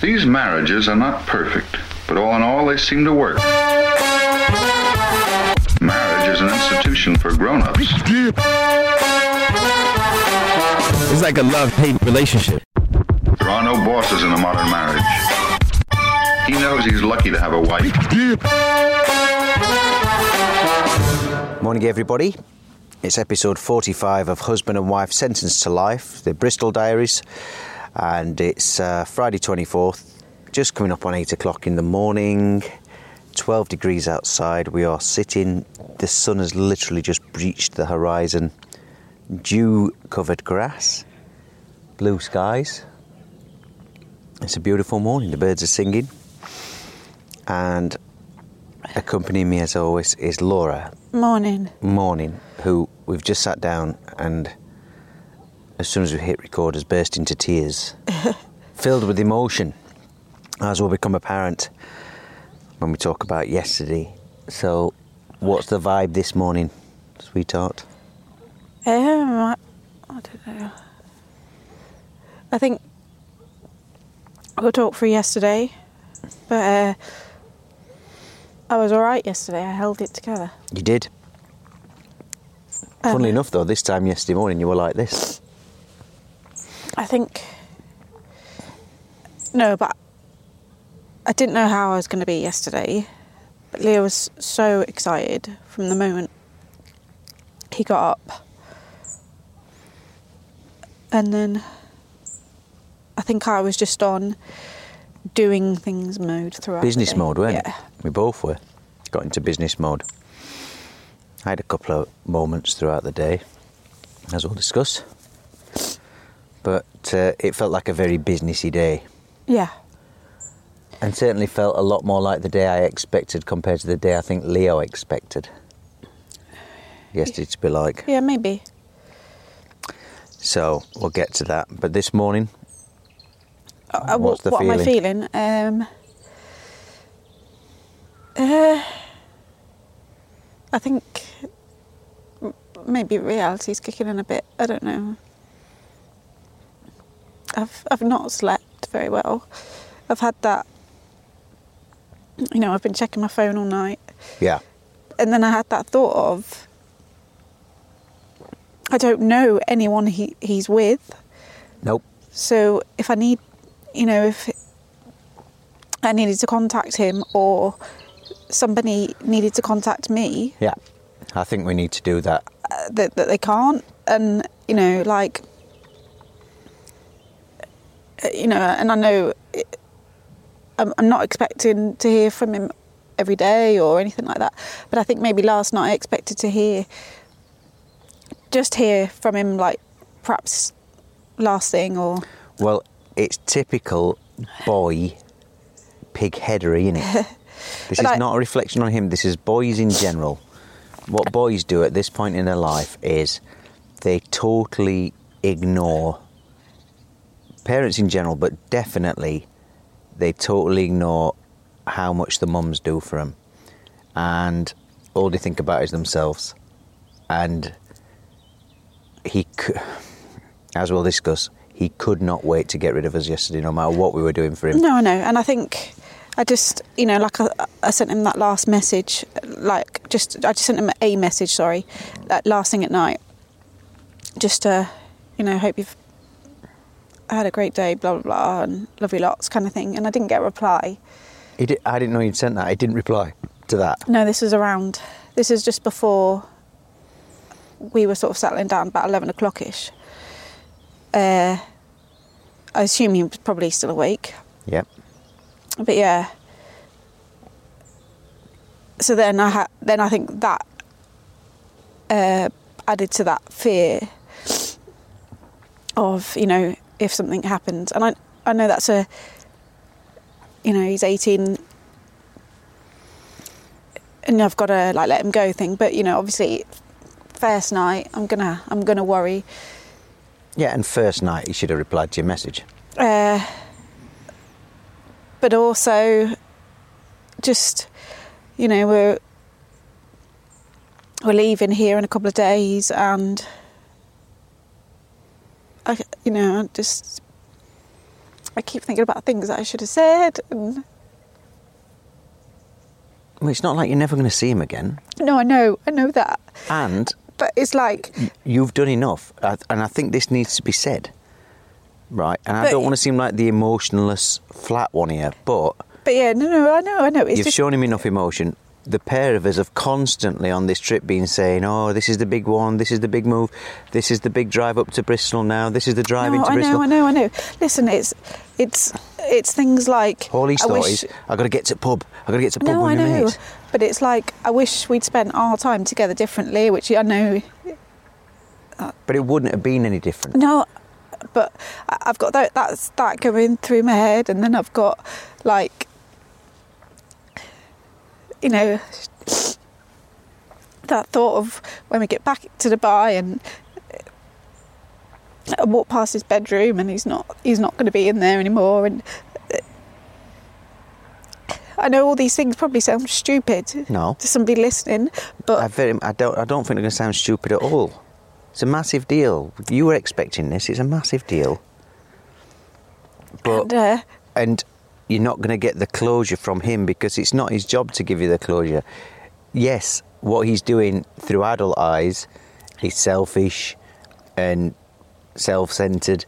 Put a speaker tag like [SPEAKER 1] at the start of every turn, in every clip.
[SPEAKER 1] These marriages are not perfect, but all in all, they seem to work. Marriage is an institution for grown-ups.
[SPEAKER 2] It's like a love-hate relationship.
[SPEAKER 1] There are no bosses in a modern marriage. He knows he's lucky to have a wife.
[SPEAKER 3] Morning, everybody. It's episode 45 of Husband and Wife Sentenced to Life, the Bristol Diaries, and it's uh, Friday 24th, just coming up on 8 o'clock in the morning. 12 degrees outside. We are sitting, the sun has literally just breached the horizon. Dew covered grass, blue skies. It's a beautiful morning. The birds are singing, and accompanying me as always is Laura.
[SPEAKER 4] Morning.
[SPEAKER 3] Morning, who we've just sat down and as soon as we hit record has burst into tears, filled with emotion, as will become apparent when we talk about yesterday. So, what's the vibe this morning, sweetheart?
[SPEAKER 4] Um, I, I don't know. I think we'll talk through yesterday, but uh, I was all right yesterday. I held it together.
[SPEAKER 3] You did.
[SPEAKER 4] Um,
[SPEAKER 3] Funnily enough, though, this time yesterday morning you were like this.
[SPEAKER 4] I think no, but I didn't know how I was going to be yesterday. But Leo was so excited from the moment he got up, and then I think I was just on doing things mode throughout. the
[SPEAKER 3] business mode, weren't
[SPEAKER 4] yeah.
[SPEAKER 3] it? We both were. Got into business mode. I had a couple of moments throughout the day, as we'll discuss. But uh, it felt like a very businessy day,
[SPEAKER 4] Yeah.
[SPEAKER 3] and certainly felt a lot more like the day I expected compared to the day I think Leo expected. Yesterday to be like.
[SPEAKER 4] Yeah, maybe.
[SPEAKER 3] So we'll get to that. But this morning,
[SPEAKER 4] Uh,
[SPEAKER 3] What's the
[SPEAKER 4] what am I
[SPEAKER 3] feeling?
[SPEAKER 4] feeling? Um, uh, I think maybe reality's kicking in a bit. I don't know. I've I've not slept very well. I've had that. You know, I've been checking my phone all night,
[SPEAKER 3] yeah,
[SPEAKER 4] and then I had that thought of. I don't know anyone he, he's with.
[SPEAKER 3] nope,
[SPEAKER 4] So if I need, you know, if I needed to contact him or somebody needed to contact me,
[SPEAKER 3] yeah. I think we need to do that.
[SPEAKER 4] uh, that, that they can't, and you know, like, you know, and I know it, I'm, I'm not expecting to hear from him every day or anything like that, but I think maybe last night I expected to hear just hear from him, like perhaps last thing or
[SPEAKER 3] Well, it's typical boy pig headery, isn't it? This is
[SPEAKER 4] I-
[SPEAKER 3] not a reflection on him. This is boys in general. What boys do at this point in their life is they totally ignore parents in general, but definitely they totally ignore how much the mums do for them, and all they think about is themselves. And he, as we'll discuss, he could not wait to get rid of us yesterday, no matter what we were doing for him.
[SPEAKER 4] No, I know, and I think I just, you know, like I, I sent him that last message, like just I just sent him a message, sorry, that last thing at night, just to, you know, hope you've had a great day, blah blah blah, and love you lots, kind of thing. And I didn't get a reply.
[SPEAKER 3] He did, I didn't know he'd sent that. I didn't reply to that.
[SPEAKER 4] No, this was around. This is just before we were sort of settling down, about eleven o'clock ish. Uh, I assume he was probably still awake.
[SPEAKER 3] Yep.
[SPEAKER 4] but yeah. So then I ha- then I think that uh, added to that fear of you know if something happens, and I I know that's a you know he's eighteen, and I've got to like let him go thing, but you know obviously first night I'm gonna I'm gonna worry.
[SPEAKER 3] Yeah, and first night he should have replied to your message.
[SPEAKER 4] Uh, but also, just you know, we're we're leaving here in a couple of days, and I, you know, just I keep thinking about things that I should have said, and
[SPEAKER 3] Well, it's not like you're never going to see him again.
[SPEAKER 4] no, I know, I know that,
[SPEAKER 3] And
[SPEAKER 4] but it's like,
[SPEAKER 3] you've done enough. And I think this needs to be said. Right? And I don't want to seem like the emotionless flat one here, but
[SPEAKER 4] but yeah, no, no, I know, I know. It's
[SPEAKER 3] you've
[SPEAKER 4] just
[SPEAKER 3] shown him enough emotion. The pair of us have constantly on this trip been saying, "Oh, this is the big one. This is the big move. This is the big drive up to Bristol now. This is the drive
[SPEAKER 4] no,
[SPEAKER 3] into
[SPEAKER 4] I
[SPEAKER 3] Bristol."
[SPEAKER 4] I know, I know, I know. Listen, it's it's it's things like
[SPEAKER 3] All he's
[SPEAKER 4] I
[SPEAKER 3] thought
[SPEAKER 4] wish-
[SPEAKER 3] is, "I got to get to pub. I got to get to pub
[SPEAKER 4] No, I know,
[SPEAKER 3] mates."
[SPEAKER 4] but it's like I wish we'd spent our time together differently, which I know.
[SPEAKER 3] But it wouldn't have been any different.
[SPEAKER 4] No, but I've got that that's that going through my head, and then I've got like, you know, that thought of when we get back to Dubai and. I walk past his bedroom and he's not he's not going to be in there anymore and I know all these things probably sound stupid
[SPEAKER 3] No.
[SPEAKER 4] to somebody listening, but
[SPEAKER 3] I, very, I don't. I don't think they're going to sound stupid at all. It's a massive deal. You were expecting this. It's a massive deal. But
[SPEAKER 4] and, uh,
[SPEAKER 3] and you're not going to get the closure from him because it's not his job to give you the closure. Yes, what he's doing through adult eyes is selfish and self-centered,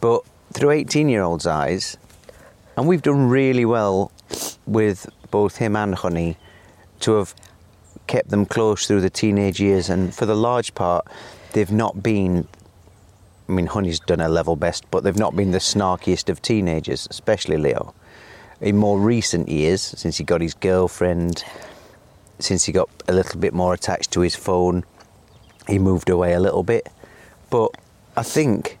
[SPEAKER 3] but through 18-year-olds' eyes, and we've done really well with both him and Honey to have kept them close through the teenage years, and for the large part, they've not been. I mean, Honey's done her level best, but they've not been the snarkiest of teenagers, especially Leo. In more recent years, since he got his girlfriend, since he got a little bit more attached to his phone, he moved away a little bit. But I think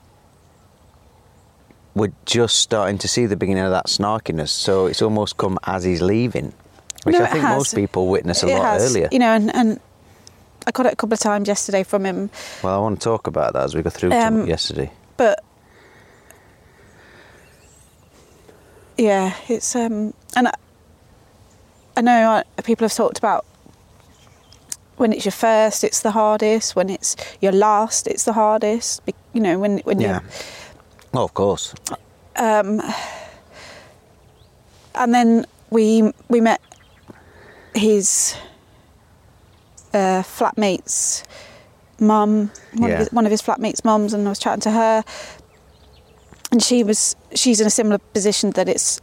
[SPEAKER 3] we're just starting to see the beginning of that snarkiness. So it's almost come as he's leaving, which
[SPEAKER 4] No,
[SPEAKER 3] I think
[SPEAKER 4] has.
[SPEAKER 3] most people witness a
[SPEAKER 4] it
[SPEAKER 3] lot
[SPEAKER 4] has,
[SPEAKER 3] earlier.
[SPEAKER 4] You know, and, and I got it a couple of times yesterday from him,
[SPEAKER 3] Well, I want to talk about that as we go through
[SPEAKER 4] Um,
[SPEAKER 3] yesterday.
[SPEAKER 4] but yeah, it's um, and I, I know uh, people have talked about when it's your first, it's the hardest. When it's your last, it's the hardest. You know, when when
[SPEAKER 3] Yeah.
[SPEAKER 4] you
[SPEAKER 3] Oh, of course.
[SPEAKER 4] um, and then we we met his uh, flatmate's mum, one,
[SPEAKER 3] Yeah.
[SPEAKER 4] of his, one of his flatmates' mums, and I was chatting to her, and she was she's in a similar position that it's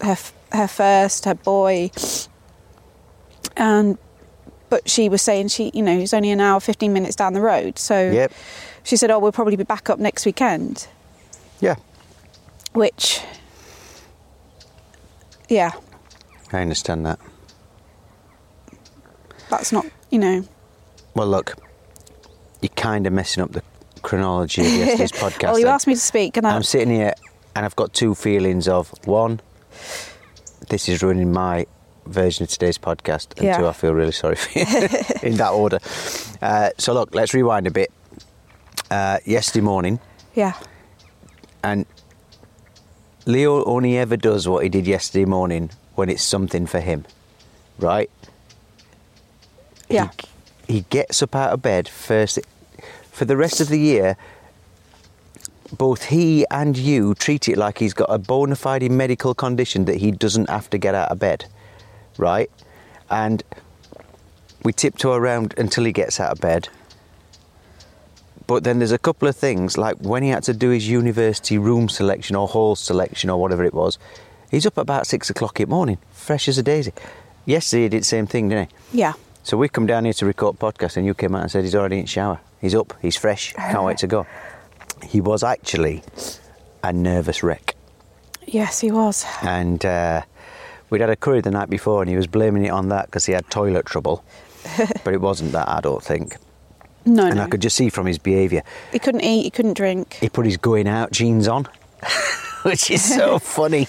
[SPEAKER 4] her her first, her boy, and but she was saying she you know he's only an hour fifteen minutes down the road, so
[SPEAKER 3] Yep.
[SPEAKER 4] she said, oh, we'll probably be back up next weekend
[SPEAKER 3] Yeah.
[SPEAKER 4] which yeah
[SPEAKER 3] I understand that.
[SPEAKER 4] that's not you know
[SPEAKER 3] Well, look, you're kind of messing up the chronology of yesterday's podcast.
[SPEAKER 4] well, you asked me to speak, and I,
[SPEAKER 3] I'm sitting here and I've got two feelings of one, this is ruining my version of today's podcast, and
[SPEAKER 4] Yeah.
[SPEAKER 3] two, I feel really sorry for you in that order. Uh, so, look, let's rewind a bit. Uh, yesterday morning,
[SPEAKER 4] yeah,
[SPEAKER 3] and Leo only ever does what he did yesterday morning when it's something for him, right?
[SPEAKER 4] yeah,
[SPEAKER 3] He, he gets up out of bed first. For the rest of the year, both he and you treat it like he's got a bona fide medical condition that he doesn't have to get out of bed, right? And we tiptoe around until he gets out of bed. But then there's a couple of things, like when he had to do his university room selection or hall selection or whatever it was, he's up about six o'clock in the morning, fresh as a daisy. Yesterday he did the same thing, didn't he?
[SPEAKER 4] yeah.
[SPEAKER 3] So we come down here to record podcast, and you came out and said he's already in the shower. He's up, he's fresh, can't wait to go. He was actually a nervous wreck,
[SPEAKER 4] Yes, he was.
[SPEAKER 3] and uh, we'd had a curry the night before, and he was blaming it on that because he had toilet trouble. but it wasn't that, I don't think.
[SPEAKER 4] No,
[SPEAKER 3] And
[SPEAKER 4] no.
[SPEAKER 3] I could just see from his behaviour,
[SPEAKER 4] He couldn't eat. He couldn't drink.
[SPEAKER 3] he put his going out jeans on, which is so funny.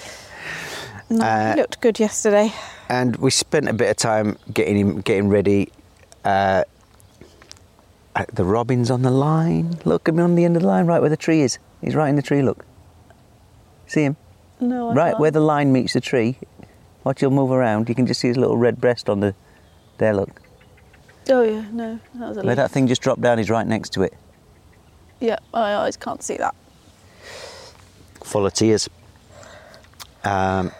[SPEAKER 4] No,
[SPEAKER 3] uh,
[SPEAKER 4] he looked good yesterday.
[SPEAKER 3] and we spent a bit of time getting him getting ready. Uh, uh, the robin's on the line. Look at me on the end of the line, right where the tree is. He's right in the tree. Look, see him
[SPEAKER 4] No,
[SPEAKER 3] right where the line meets the tree. Watch he'll move around. You can just see his little red breast on the. There, look.
[SPEAKER 4] Oh yeah, no, that was a
[SPEAKER 3] Where
[SPEAKER 4] leaf.
[SPEAKER 3] that thing just dropped down. He's right next to it,
[SPEAKER 4] Yeah, I always can't see that.
[SPEAKER 3] full of tears. Um,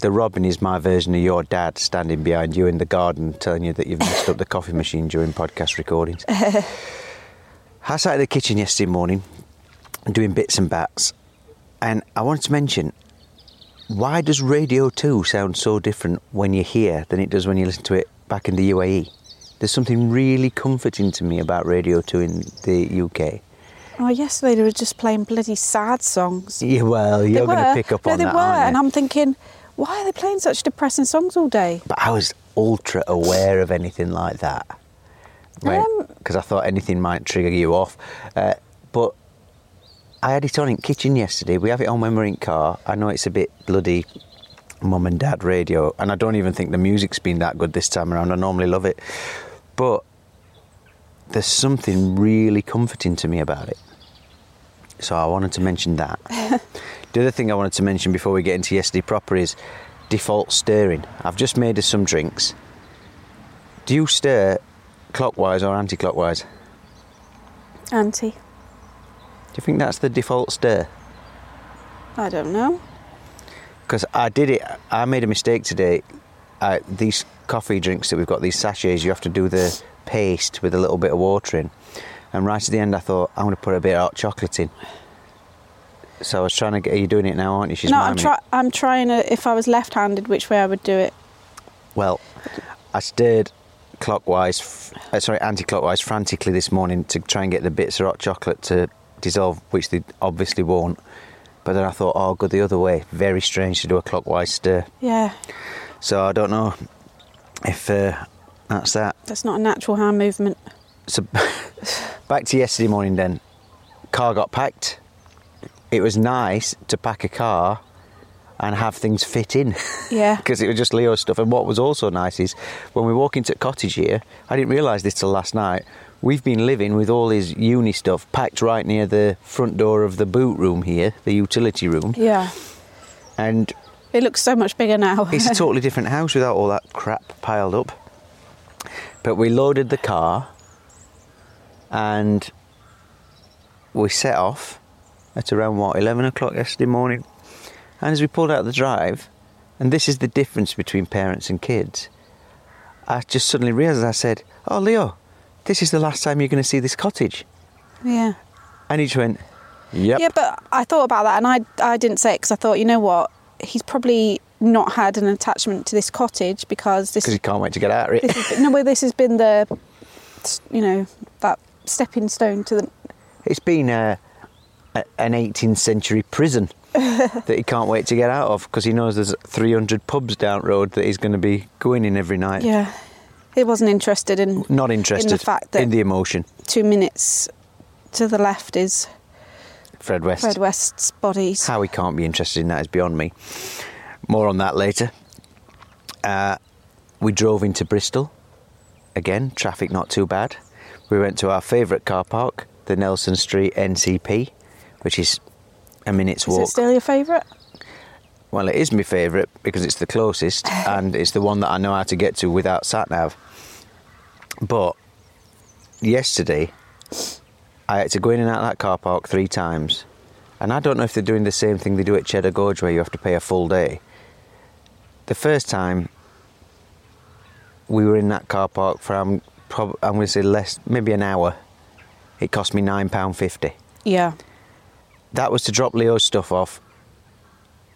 [SPEAKER 3] the robin is my version of your dad standing behind you in the garden, telling you that you've messed up the coffee machine during podcast recordings. I sat in the kitchen yesterday morning doing bits and bats, and I wanted to mention why does Radio 2 sound so different when you're here than it does when you listen to it back in the UAE? There's something really comforting to me about Radio 2 in the UK.
[SPEAKER 4] Oh, yesterday they were just playing bloody sad songs.
[SPEAKER 3] Yeah, well,
[SPEAKER 4] They
[SPEAKER 3] you're going to
[SPEAKER 4] were.
[SPEAKER 3] pick up
[SPEAKER 4] no,
[SPEAKER 3] on
[SPEAKER 4] they
[SPEAKER 3] that,
[SPEAKER 4] were,
[SPEAKER 3] aren't you?
[SPEAKER 4] and I'm thinking, why are they playing such depressing songs all day?
[SPEAKER 3] But I was ultra aware of anything like that.
[SPEAKER 4] Um,
[SPEAKER 3] Because I thought anything might trigger you off. Uh, but I had it on in kitchen yesterday. We have it on when we're in car. I know it's a bit bloody mum and dad radio, and I don't even think the music's been that good this time around. I normally love it. But there's something really comforting to me about it. So I wanted to mention that. the other thing I wanted to mention before we get into yesterday proper is default stirring. I've just made us some drinks. Do you stir clockwise or anti-clockwise?
[SPEAKER 4] Auntie,
[SPEAKER 3] Do you think that's the default stir?
[SPEAKER 4] I don't know.
[SPEAKER 3] Because I did it. I made a mistake today. Uh, these coffee drinks that we've got, these sachets, you have to do the paste with a little bit of water in. And right at the end, I thought I'm going to put a bit of hot chocolate in. So I was trying to get. Are you doing it now, aren't you? She's
[SPEAKER 4] no, I'm, try- I'm trying to. If I was left-handed, which way I would do it?
[SPEAKER 3] Well, I stirred clockwise, uh, sorry, anti-clockwise frantically this morning to try and get the bits of hot chocolate to dissolve, which they obviously won't. But then I thought, oh, go the other way. Very strange to do a clockwise stir.
[SPEAKER 4] Yeah,
[SPEAKER 3] So I don't know if uh, that's that.
[SPEAKER 4] that's not a natural hand movement.
[SPEAKER 3] So back to yesterday morning then. Car got packed. It was nice to pack a car and have things fit in.
[SPEAKER 4] Yeah.
[SPEAKER 3] because it was just Leo stuff. And what was also nice is when we walk into the cottage here, I didn't realise this till last night. We've been living with all his uni stuff packed right near the front door of the boot room here, the utility room,
[SPEAKER 4] Yeah,
[SPEAKER 3] and
[SPEAKER 4] it looks so much bigger now.
[SPEAKER 3] it's a totally different house without all that crap piled up. But we loaded the car and we set off at around what, 11 o'clock yesterday morning. And as we pulled out the drive, and this is the difference between parents and kids, I just suddenly realised I said, Oh, Leo, this is the last time you're going to see this cottage.
[SPEAKER 4] yeah.
[SPEAKER 3] And he just went, Yep.
[SPEAKER 4] Yeah, but I thought about that, and I I didn't say it because I thought, you know what, he's probably not had an attachment to this cottage because this
[SPEAKER 3] Because he can't wait to get out of it.
[SPEAKER 4] has no, well, this has been the, you know, that stepping stone to the.
[SPEAKER 3] It's been uh, a, an 18th century prison that he can't wait to get out of because he knows there's 300 pubs down road that he's going to be going in every night.
[SPEAKER 4] Yeah, He wasn't interested in
[SPEAKER 3] Not interested
[SPEAKER 4] in the fact that
[SPEAKER 3] in the emotion.
[SPEAKER 4] two minutes to the left is
[SPEAKER 3] Fred West.
[SPEAKER 4] Fred West's bodies.
[SPEAKER 3] How he can't be interested in that is beyond me. More on that later. Uh, we drove into Bristol. Again, traffic not too bad. We went to our favourite car park, the Nelson Street NCP, which is a minute's
[SPEAKER 4] Is
[SPEAKER 3] walk.
[SPEAKER 4] it still your favourite?
[SPEAKER 3] Well, it is my favourite because it's the closest and it's the one that I know how to get to without sat nav. But yesterday, I had to go in and out of that car park three times. And I don't know if they're doing the same thing they do at Cheddar Gorge where you have to pay a full day. The first time we were in that car park for, um, prob- I'm going to say less, maybe an hour, it cost me £9.50
[SPEAKER 4] Yeah.
[SPEAKER 3] That was to drop Leo's stuff off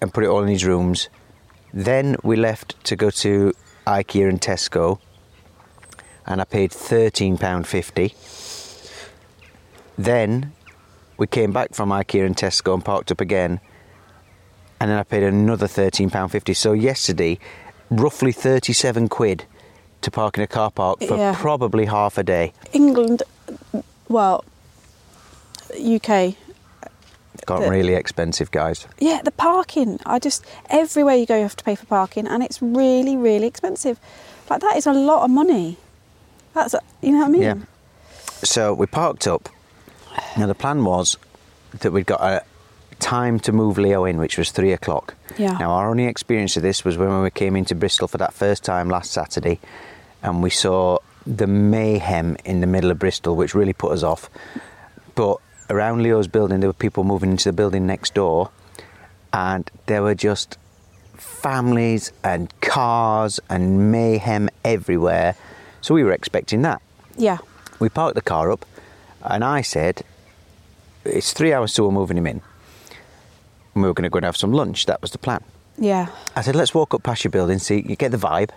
[SPEAKER 3] and put it all in his rooms. Then we left to go to IKEA and Tesco, and I paid thirteen pound fifty. Then we came back from IKEA and Tesco and parked up again, and then I paid another thirteen pound fifty. So yesterday, roughly thirty-seven quid to park in a car park for
[SPEAKER 4] Yeah.
[SPEAKER 3] probably half a day.
[SPEAKER 4] England, well, UK.
[SPEAKER 3] Got
[SPEAKER 4] The-
[SPEAKER 3] really expensive, guys.
[SPEAKER 4] Yeah, the parking. I just everywhere you go, you have to pay for parking, and it's really, really expensive. Like that is a lot of money. That's a, you know what I mean?
[SPEAKER 3] Yeah. So we parked up. Now the plan was that we'd got a time to move Leo in, which was three o'clock.
[SPEAKER 4] Yeah.
[SPEAKER 3] Now our only experience of this was when we came into Bristol for that first time last Saturday, and we saw the mayhem in the middle of Bristol, which really put us off. But around Leo's building, there were people moving into the building next door, and there were just families and cars and mayhem everywhere. So we were expecting that.
[SPEAKER 4] Yeah.
[SPEAKER 3] We parked the car up, and I said, It's three hours till we're moving him in. And we were going to go and have some lunch. That was the plan.
[SPEAKER 4] Yeah.
[SPEAKER 3] I said, Let's walk up past your building, see, you get the vibe.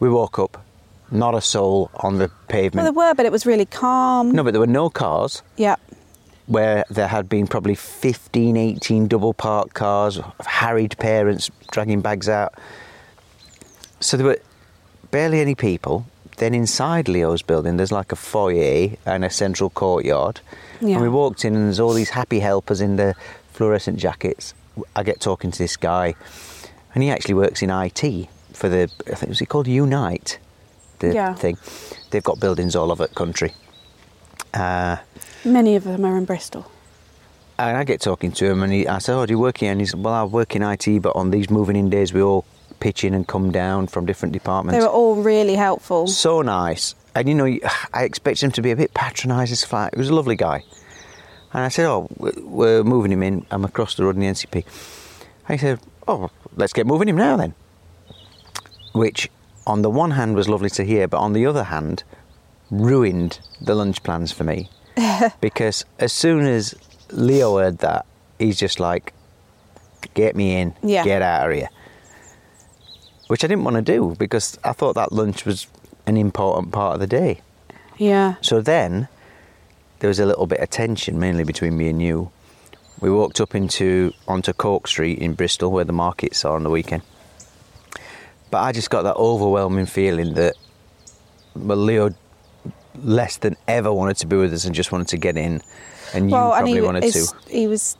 [SPEAKER 3] We walk up, not a soul on the pavement.
[SPEAKER 4] Well, there were, but it was really calm.
[SPEAKER 3] no, but there were no cars
[SPEAKER 4] Yeah.
[SPEAKER 3] Where there had been probably 15, 18 double parked cars, harried parents dragging bags out. So there were barely any people. Then inside Leo's building, there's like a foyer and a central courtyard.
[SPEAKER 4] Yeah.
[SPEAKER 3] And we walked in, and there's all these happy helpers in their fluorescent jackets. I get talking to this guy, and he actually works in IT for the, I think, was it called Unite? The
[SPEAKER 4] Yeah.
[SPEAKER 3] thing. They've got buildings all over the country. Uh,
[SPEAKER 4] Many of them are in Bristol.
[SPEAKER 3] and I get talking to him, and he, I said, "Oh, do you work here?" And he said, "Well, I work in IT, but on these moving in days, we all pitch in and come down from different departments."
[SPEAKER 4] They were all really helpful.
[SPEAKER 3] so nice, and you know, I expected him to be a bit patronising. Like- He was a lovely guy, and I said, "Oh, we- we're moving him in. I'm across the road in the NCP." And he said, "Oh, let's get moving him now then." Which, on the one hand, was lovely to hear, but on the other hand, ruined the lunch plans for me because as soon as Leo heard that, he's just like, "Get me in,
[SPEAKER 4] Yeah.
[SPEAKER 3] get out of here." Which I didn't want to do because I thought that lunch was an important part of the day.
[SPEAKER 4] Yeah.
[SPEAKER 3] So then there was a little bit of tension, mainly between me and you. We walked up into onto Corn Street in Bristol, where the markets are on the weekend. But I just got that overwhelming feeling that well, Leo less than ever wanted to be with us and just wanted to get in, and you
[SPEAKER 4] well,
[SPEAKER 3] probably
[SPEAKER 4] and he,
[SPEAKER 3] wanted to.
[SPEAKER 4] he was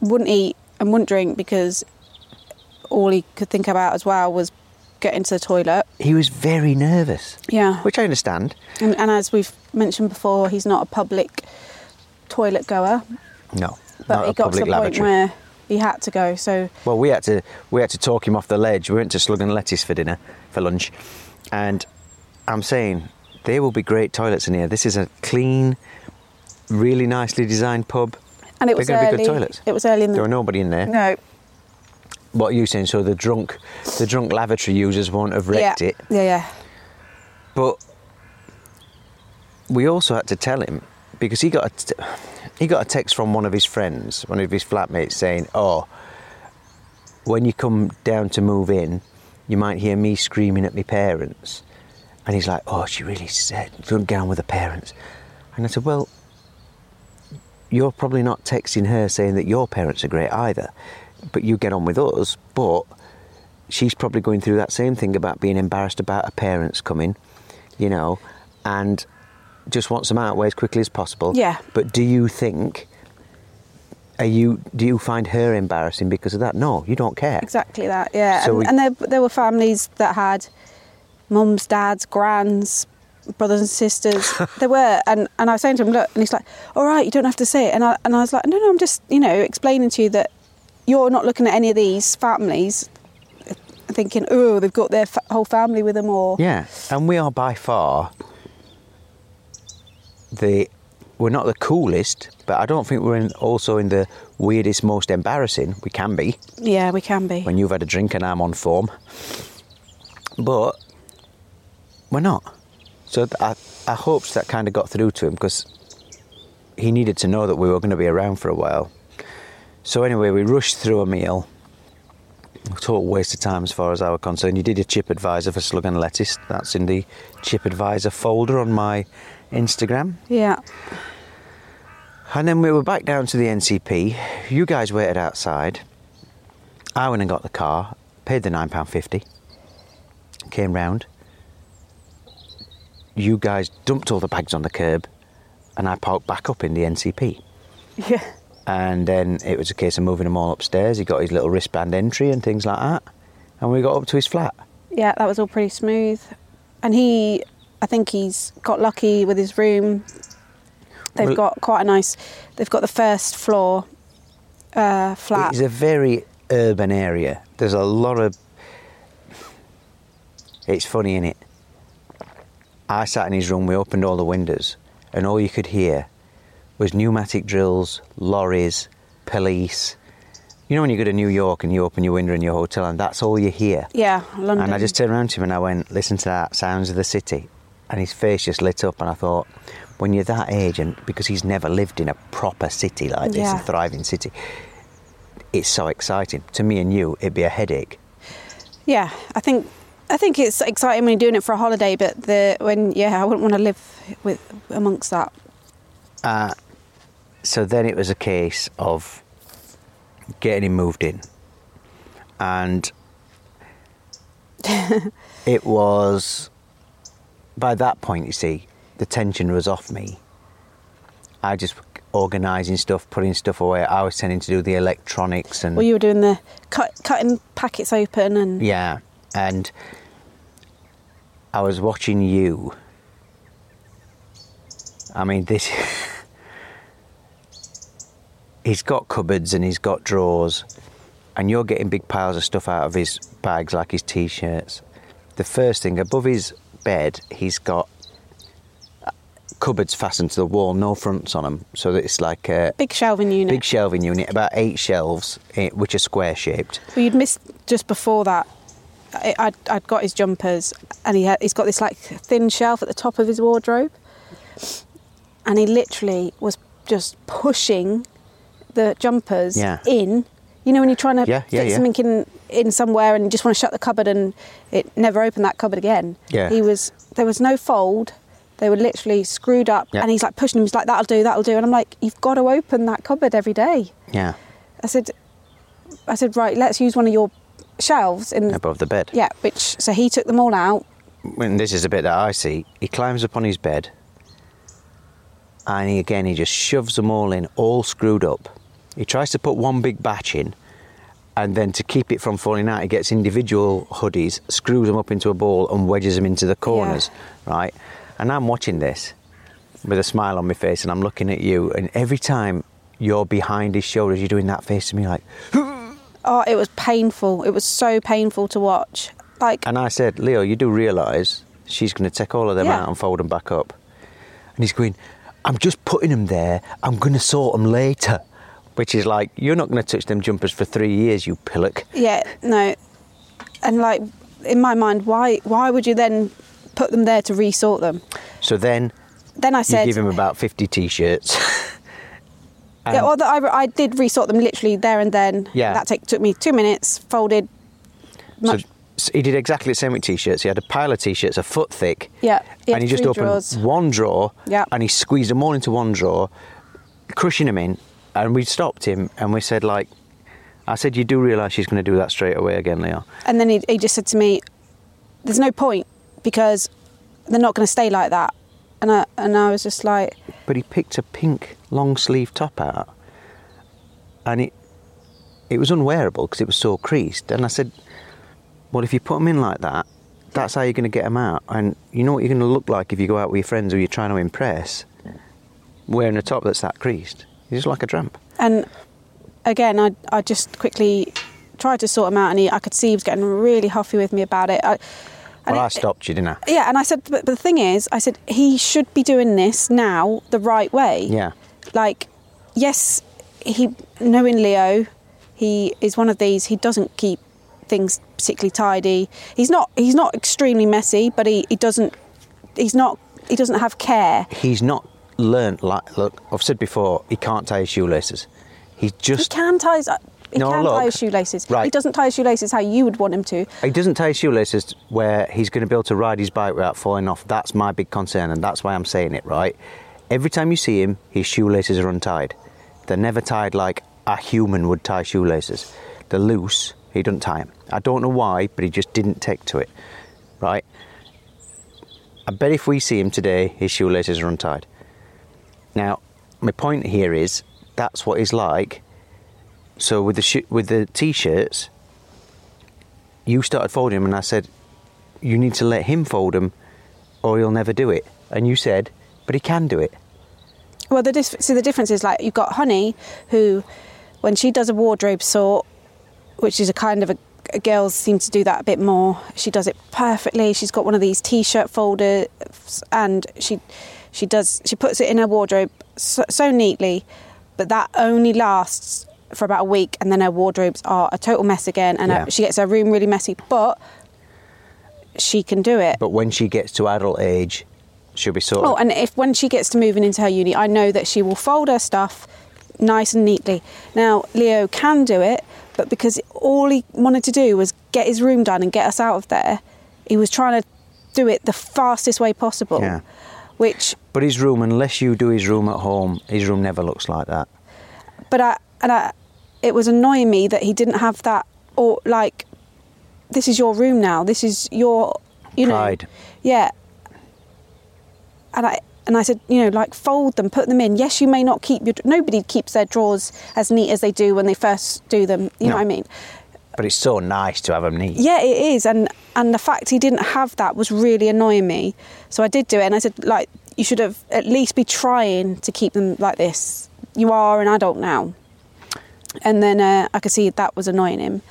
[SPEAKER 4] wouldn't eat and wouldn't drink because all he could think about as well was getting to the toilet.
[SPEAKER 3] He was very nervous,
[SPEAKER 4] Yeah.
[SPEAKER 3] which I understand.
[SPEAKER 4] And, and as we've mentioned before, he's not a public toilet goer,
[SPEAKER 3] No,
[SPEAKER 4] but
[SPEAKER 3] not
[SPEAKER 4] he
[SPEAKER 3] a
[SPEAKER 4] got to the
[SPEAKER 3] lavatory.
[SPEAKER 4] point where he had to go. So
[SPEAKER 3] Well, we had to we had to talk him off the ledge. We went to Slug and Lettuce for dinner for lunch, and I'm saying there will be great toilets in here. This is a clean, really nicely designed pub.
[SPEAKER 4] and it
[SPEAKER 3] They're
[SPEAKER 4] was
[SPEAKER 3] going to be good toilets.
[SPEAKER 4] It was early in the
[SPEAKER 3] There were nobody in there.
[SPEAKER 4] no.
[SPEAKER 3] What are you saying? So the drunk, the drunk lavatory users won't have wrecked
[SPEAKER 4] yeah.
[SPEAKER 3] it.
[SPEAKER 4] Yeah, yeah.
[SPEAKER 3] But we also had to tell him because he got a t- he got a text from one of his friends, one of his flatmates, saying, "Oh, when you come down to move in, you might hear me screaming at my parents." And he's like, "Oh, she really said don't get on with the parents." And I said, "Well." You're probably not texting her saying that your parents are great either, but you get on with us. But she's probably going through that same thing about being embarrassed about her parents coming, you know, and just wants them out of way as quickly as possible.
[SPEAKER 4] Yeah.
[SPEAKER 3] But do you think? Are you? Do you find her embarrassing because of that? No, you don't care.
[SPEAKER 4] Exactly that, yeah.
[SPEAKER 3] So
[SPEAKER 4] and
[SPEAKER 3] we-
[SPEAKER 4] and there, there were families that had mums, dads, grands, brothers and sisters. there were, and, and I was saying to him, look, and he's like, all right, you don't have to say it. And I, and I was like, no, no, I'm just, you know, explaining to you that you're not looking at any of these families thinking, oh, they've got their whole family with them, or
[SPEAKER 3] Yeah, and we are by far the. We're not the coolest, but I don't think we're in, also in the weirdest, most embarrassing. We can be
[SPEAKER 4] yeah, we can be.
[SPEAKER 3] when you've had a drink and I'm on form, but we're not. So I, I hoped that kind of got through to him because he needed to know that we were going to be around for a while. So anyway, we rushed through a meal. Total waste of time as far as I was concerned. You did a chip advisor for slug and lettuce. That's in the chip advisor folder on my Instagram.
[SPEAKER 4] Yeah,
[SPEAKER 3] And then we were back down to the NCP. You guys waited outside. I went and got the car, paid the £9.50, came round. You guys dumped all the bags on the curb, and I parked back up in the NCP.
[SPEAKER 4] yeah,
[SPEAKER 3] And then it was a case of moving them all upstairs. He got his little wristband entry and things like that. And we got up to his flat.
[SPEAKER 4] yeah. That was all pretty smooth. And he, I think he's got lucky with his room. They've
[SPEAKER 3] Well-
[SPEAKER 4] got quite a nice. They've got the first floor uh, flat.
[SPEAKER 3] It's a very urban area. There's a lot of. It's funny, innit? I sat in his room, we opened all the windows, and all you could hear was pneumatic drills, lorries, police. You know when you go to New York and you open your window in your hotel, and that's all you hear?
[SPEAKER 4] Yeah, London.
[SPEAKER 3] And I just turned around to him and I went, listen to that, sounds of the city. And his face just lit up, and I thought, when you're that age, and because he's never lived in a proper city like this,
[SPEAKER 4] Yeah.
[SPEAKER 3] a thriving city, it's so exciting. To me and you, it'd be a headache.
[SPEAKER 4] Yeah, I think I think it's exciting when you're doing it for a holiday, but the when yeah, I wouldn't want to live with amongst that.
[SPEAKER 3] Uh, so then it was a case of getting him moved in. And it was, by that point, you see, the tension was off me. I just organising stuff, putting stuff away. I was tending to do the electronics and
[SPEAKER 4] Well, you were doing the cut, cutting packets open and
[SPEAKER 3] yeah, and I was watching you. I mean, this. he's got cupboards and he's got drawers, and you're getting big piles of stuff out of his bags, like his t shirts. The first thing above his bed, he's got uh, cupboards fastened to the wall, no fronts on them, so that it's like a
[SPEAKER 4] big shelving unit.
[SPEAKER 3] big shelving unit, about eight shelves, eh, which are square shaped.
[SPEAKER 4] well, you'd missed just before that. I'd, I'd got his jumpers, and he had, he's got this like thin shelf at the top of his wardrobe, and he literally was just pushing the jumpers
[SPEAKER 3] Yeah.
[SPEAKER 4] in. You know when you're trying to
[SPEAKER 3] Yeah, yeah,
[SPEAKER 4] fit
[SPEAKER 3] yeah.
[SPEAKER 4] something in, in somewhere and you just want to shut the cupboard and it never opened that cupboard again.
[SPEAKER 3] Yeah.
[SPEAKER 4] He was there was no fold. They were literally screwed up,
[SPEAKER 3] Yeah.
[SPEAKER 4] and he's like pushing them. He's like, "That'll do, that'll do," and I'm like, "You've got to open that cupboard every day."
[SPEAKER 3] Yeah,
[SPEAKER 4] I said, I said, right, let's use one of your shelves in
[SPEAKER 3] above the bed.
[SPEAKER 4] yeah, which so he took them all out.
[SPEAKER 3] when this is a bit that I see, he climbs up on his bed and he again he just shoves them all in, all screwed up. He tries to put one big batch in and then to keep it from falling out, he gets individual hoodies, screws them up into a ball and wedges them into the corners, right? And I'm watching this with a smile on my face and I'm looking at you and every time you're behind his shoulders, you're doing that face to me like,
[SPEAKER 4] Oh, it was painful. It was so painful to watch. Like
[SPEAKER 3] And I said, Leo, you do realise she's going to take all of them
[SPEAKER 4] Yeah.
[SPEAKER 3] out and fold them back up. And he's going, I'm just putting them there. I'm going to sort them later. Which is like, you're not going to touch them jumpers for three years, you pillock.
[SPEAKER 4] yeah, no, and like in my mind, why why would you then put them there to resort them?
[SPEAKER 3] So then
[SPEAKER 4] Then I said,
[SPEAKER 3] give him about 50 t-shirts.
[SPEAKER 4] yeah, well, I, I did resort them literally there and then.
[SPEAKER 3] Yeah.
[SPEAKER 4] that take, took me two minutes. Folded. Much,
[SPEAKER 3] so he did exactly the same with t-shirts. He had a pile of t-shirts a foot thick.
[SPEAKER 4] Yeah, he
[SPEAKER 3] and he just opened
[SPEAKER 4] drawers.
[SPEAKER 3] one drawer.
[SPEAKER 4] Yeah.
[SPEAKER 3] And he squeezed them all into one drawer, crushing them in. And we stopped him and we said, like, I said, you do realise she's going to do that straight away again, Leo.
[SPEAKER 4] And then he, he just said to me, "There's no point because they're not going to stay like that." And I and I was just like,
[SPEAKER 3] But he picked a pink long sleeve top out, and it it was unwearable because it was so creased. And I said, "Well, if you put them in like that, that's how you're going to get them out. And you know what you're going to look like if you go out with your friends who you're trying to impress, wearing a top that's that creased. You're just like a tramp."
[SPEAKER 4] and again, I I just quickly tried to sort him out, and he, I could see he was getting really huffy with me about it. I, and
[SPEAKER 3] Well, I stopped you, didn't I?
[SPEAKER 4] Yeah, and I said, but, but the thing is, I said he should be doing this now the right way.
[SPEAKER 3] Yeah.
[SPEAKER 4] Like, yes, he knowing Leo, he is one of these. He doesn't keep things particularly tidy. He's not. He's not extremely messy, but he, he doesn't. He's not. He doesn't have care.
[SPEAKER 3] He's not learnt like. Look, I've said before, he can't tie his shoelaces.
[SPEAKER 4] He
[SPEAKER 3] just.
[SPEAKER 4] can tie. His, he
[SPEAKER 3] No,
[SPEAKER 4] can
[SPEAKER 3] look.
[SPEAKER 4] tie his shoelaces.
[SPEAKER 3] Right.
[SPEAKER 4] He doesn't tie his shoelaces how you would want him to.
[SPEAKER 3] He doesn't tie his shoelaces where he's going to be able to ride his bike without falling off. That's my big concern, and that's why I'm saying it, right? Every time you see him, his shoelaces are untied. They're never tied like a human would tie shoelaces. They're loose, he doesn't tie them. I don't know why, but he just didn't take to it, right? I bet if we see him today, his shoelaces are untied. Now, my point here is that's what he's like. So with the sh- with the t-shirts, you started folding them, and I said, "You need to let him fold them, or he'll never do it." And you said, "But he can do it."
[SPEAKER 4] Well, the dis- so the difference is like you've got Honey, who, when she does a wardrobe sort, which is a kind of a, a girls seem to do that a bit more. She does it perfectly. She's got one of these t-shirt folders, and she she does she puts it in her wardrobe so, so neatly, but that only lasts for about a week, and then her wardrobes are a total mess again, and her- she gets her room really messy. But she can do it.
[SPEAKER 3] But when she gets to adult age, she'll be sorted.
[SPEAKER 4] Oh, and if when she gets to moving into her uni, I know that she will fold her stuff nice and neatly. Now, Leo can do it, but because all he wanted to do was get his room done and get us out of there, he was trying to do it the fastest way possible.
[SPEAKER 3] Yeah.
[SPEAKER 4] Which,
[SPEAKER 3] But his room, unless you do his room at home, his room never looks like that.
[SPEAKER 4] but I, and I, it was annoying me that he didn't have that, or like, this is your room now. This is your, you
[SPEAKER 3] Pride.
[SPEAKER 4] know, yeah. And I and I said, you know, like fold them, put them in. Yes, you may not keep your. Nobody keeps their drawers as neat as they do when they first do them. You know what I mean?
[SPEAKER 3] But it's so nice to have them neat.
[SPEAKER 4] Yeah, it is, and and the fact he didn't have that was really annoying me. So I did do it, and I said, like, you should have at least be trying to keep them like this. You are an adult now, and then uh, I could see that was annoying him.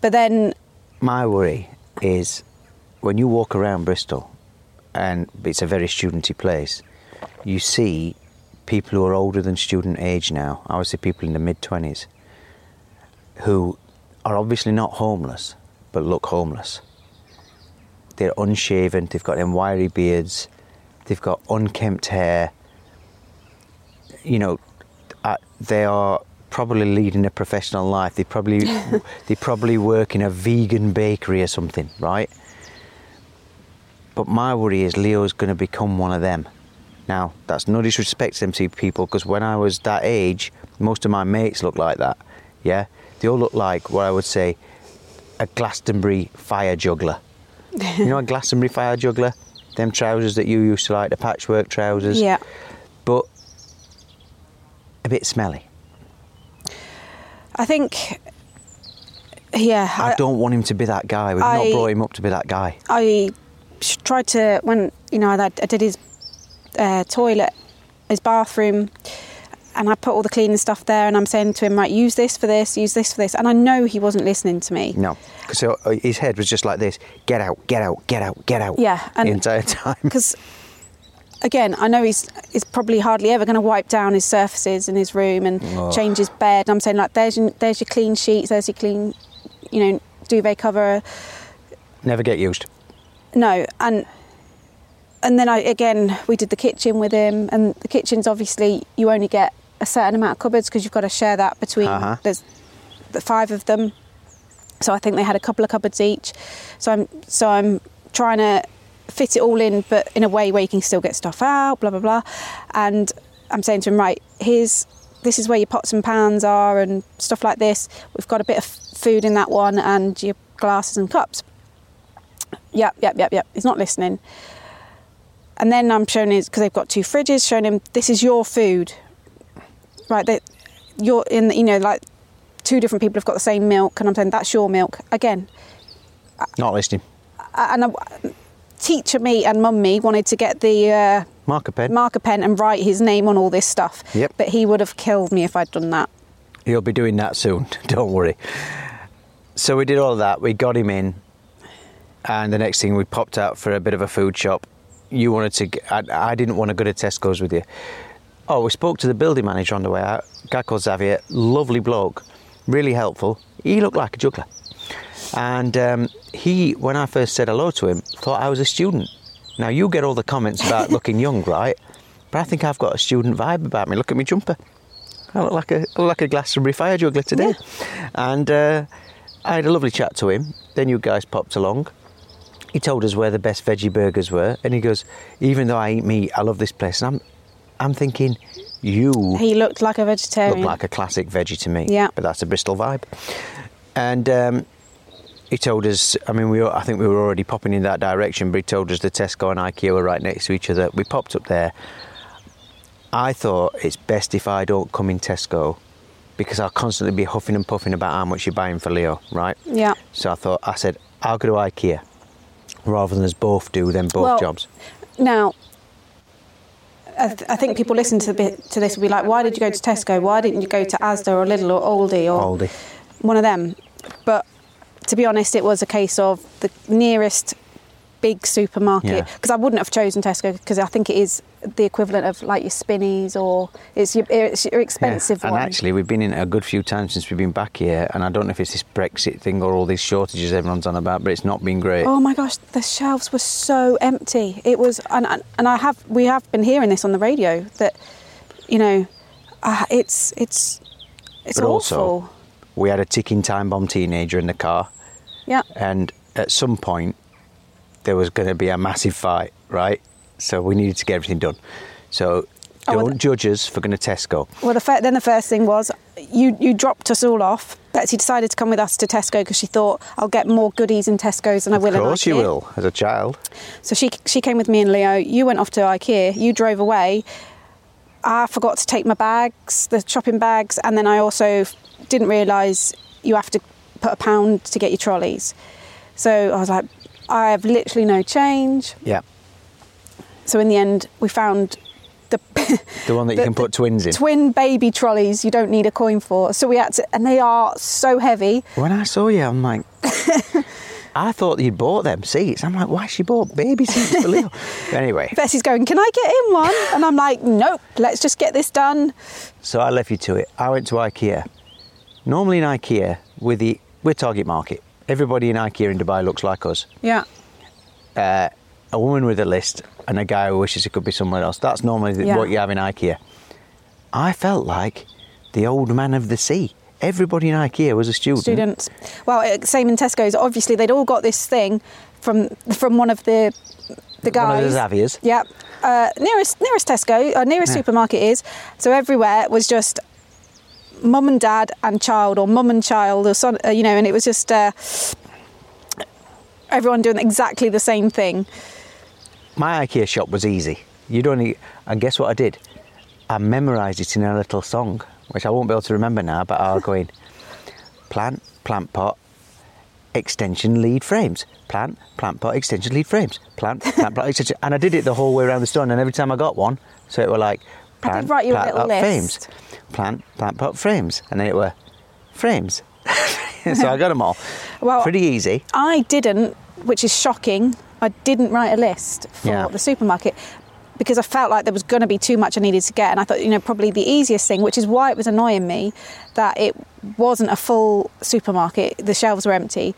[SPEAKER 4] But then,
[SPEAKER 3] My worry is when you walk around Bristol, and it's a very studenty place, you see people who are older than student age now. I would say people in the mid 20s who are obviously not homeless, but look homeless. They're unshaven, they've got them wiry beards, they've got unkempt hair. You know, uh, they are probably leading a professional life. They probably they probably work in a vegan bakery or something, right? But my worry is Leo's going to become one of them. Now, that's no disrespect to them two people because when I was that age, most of my mates looked like that. Yeah, they all looked like what I would say a Glastonbury fire juggler. you know a Glastonbury fire juggler? Them trousers that you used to like, the patchwork trousers.
[SPEAKER 4] yeah,
[SPEAKER 3] But a bit smelly.
[SPEAKER 4] I think, yeah,
[SPEAKER 3] I, don't want him to be that guy. We've
[SPEAKER 4] I-
[SPEAKER 3] not brought him up to be that guy.
[SPEAKER 4] I tried to when you know I, I did his uh, toilet, his bathroom, and I put all the cleaning stuff there. And I'm saying to him, right, use this for this, use this for this, and I know he wasn't listening to me.
[SPEAKER 3] No, because his head was just like this: get out, get out, get out, get out.
[SPEAKER 4] Yeah, and-
[SPEAKER 3] the entire time.
[SPEAKER 4] Because again, I know he's he's probably hardly ever going to wipe down his surfaces in his room and
[SPEAKER 3] Oh.
[SPEAKER 4] change his bed. And I'm saying like, there's your, there's your clean sheets, there's your clean, you know, duvet cover.
[SPEAKER 3] Never get used.
[SPEAKER 4] No, and and then I again we did the kitchen with him, and the kitchen's obviously you only get a certain amount of cupboards because you've got to share that between
[SPEAKER 3] Uh-huh.
[SPEAKER 4] there's the five of them. So I think they had a couple of cupboards each. So I'm so I'm trying to fit it all in, but in a way where you can still get stuff out, blah blah blah. And I'm saying to him, right, here's this is where your pots and pans are and stuff like this. We've got a bit of food in that one and your glasses and cups. Yep, yep, yep, yep. He's not listening. And then I'm showing him, because they've got two fridges. Showing him this is your food, right? That you're in. the, You know, like two different people have got the same milk, and I'm saying that's your milk again.
[SPEAKER 3] Not listening.
[SPEAKER 4] And a, teacher me and mum me wanted to get the uh,
[SPEAKER 3] Marker pen.
[SPEAKER 4] marker pen and write his name on all this stuff.
[SPEAKER 3] Yep.
[SPEAKER 4] But he would have killed me if I'd done that.
[SPEAKER 3] He'll be doing that soon. Don't worry. So we did all that. We got him in, and the next thing we popped out for a bit of a food shop. You wanted to. I didn't want to go to Tesco's with you. Oh, we spoke to the building manager on the way out. Guy called Xavier, lovely bloke, really helpful. He looked like a juggler, and um, he, when I first said hello to him, thought I was a student. Now you get all the comments about looking young, right? But I think I've got a student vibe about me. Look at me jumper. I look like a look like a Glastonbury fire juggler today. And uh, I had a lovely chat to him. Then you guys popped along. He told us where the best veggie burgers were, and he goes, "Even though I eat meat, I love this place." And I'm, I'm thinking, you
[SPEAKER 4] He looked like a vegetarian.
[SPEAKER 3] look like a classic veggie to me.
[SPEAKER 4] Yeah.
[SPEAKER 3] But that's a Bristol vibe. And um, he told us, I mean, we I think we were already popping in that direction, but he told us the Tesco and IKEA were right next to each other. We popped up there. I thought it's best if I don't come in Tesco because I'll constantly be huffing and puffing about how much you're buying for Leo, right?
[SPEAKER 4] Yeah.
[SPEAKER 3] So I thought, I said, I'll go to IKEA rather than us both do them both
[SPEAKER 4] Well,
[SPEAKER 3] jobs.
[SPEAKER 4] Now, I, th- I think people listen to, bit, to this will be like, why did you go to Tesco? Why didn't you go to Asda or Lidl or Aldi or
[SPEAKER 3] Aldi.
[SPEAKER 4] one of them? But to be honest, it was a case of the nearest big supermarket
[SPEAKER 3] Yeah.
[SPEAKER 4] because I wouldn't have chosen Tesco because I think it is the equivalent of like your Spinneys or it's your, it's your expensive one.
[SPEAKER 3] And
[SPEAKER 4] one.
[SPEAKER 3] actually, we've been in a good few times since we've been back here, and I don't know if it's this Brexit thing or all these shortages everyone's on about, but it's not been great.
[SPEAKER 4] Oh my gosh, the shelves were so empty. It was, and and- and I have we have been hearing this on the radio that, you know, uh, it's it's it's
[SPEAKER 3] but
[SPEAKER 4] awful.
[SPEAKER 3] also, we had a ticking time bomb teenager in the car,
[SPEAKER 4] yeah,
[SPEAKER 3] and at some point, there was going to be a massive fight, right? So we needed to get everything done. So
[SPEAKER 4] Oh,
[SPEAKER 3] don't
[SPEAKER 4] th-
[SPEAKER 3] judge us for going to Tesco.
[SPEAKER 4] Well, the fir- then the first thing was you you dropped us all off. Betsy decided to come with us to Tesco because she thought I'll get more goodies in Tesco's than I will in IKEA."
[SPEAKER 3] Of
[SPEAKER 4] in
[SPEAKER 3] course, you will, as a child.
[SPEAKER 4] So she she came with me and Leo. You went off to IKEA. You drove away. I forgot to take my bags, the shopping bags, and then I also didn't realise you have to put a pound to get your trolleys. So I was like, I have literally no change.
[SPEAKER 3] Yeah.
[SPEAKER 4] So in the end, we found the
[SPEAKER 3] The one that you
[SPEAKER 4] the-
[SPEAKER 3] can put twins in.
[SPEAKER 4] twin baby trolleys. You don't need a coin for. So we had to, and they are so heavy.
[SPEAKER 3] When I saw you, I'm like, I thought you'd bought them seats. I'm like, why she bought baby seats for Leo? anyway,
[SPEAKER 4] Betsy's going, can I get in one? And I'm like, nope. Let's just get this done.
[SPEAKER 3] so I left you to it. I went to IKEA. Normally in IKEA, with the we're Target Market. Everybody in IKEA in Dubai looks like us.
[SPEAKER 4] Yeah.
[SPEAKER 3] Uh, a woman with a list and a guy who wishes he could be somewhere else. That's normally the,
[SPEAKER 4] Yeah.
[SPEAKER 3] what you have in IKEA. I felt like the old man of the sea. Everybody in IKEA was a student.
[SPEAKER 4] students. Well, uh, same in Tesco's. Obviously, they'd all got this thing from from one of the the guys.
[SPEAKER 3] One of the Xaviers.
[SPEAKER 4] Uh, nearest nearest Tesco, uh, nearest
[SPEAKER 3] Yeah.
[SPEAKER 4] supermarket is. So everywhere was just mum and dad and child, or mum and child, or son. Uh, you know, and it was just uh, everyone doing exactly the same thing.
[SPEAKER 3] My IKEA shop was easy. You'd only, and guess what I did? I memorised it in a little song, which I won't be able to remember now, but I'll go in. Plant, plant pot, extension lead frames. Plant, plant pot, extension lead frames. Plant, plant pot, extension. And I did it the whole way around the store, and every time I got one, so it were like,
[SPEAKER 4] I did write you a little list.
[SPEAKER 3] frames. Plant, plant pot, frames. And then it were frames. so I got them all.
[SPEAKER 4] Well,
[SPEAKER 3] Pretty easy.
[SPEAKER 4] I didn't, which is shocking. I didn't write a list for
[SPEAKER 3] Yeah.
[SPEAKER 4] the supermarket because I felt like there was going to be too much I needed to get, and I thought, you know, probably the easiest thing, which is why it was annoying me that it wasn't a full supermarket. The shelves were empty.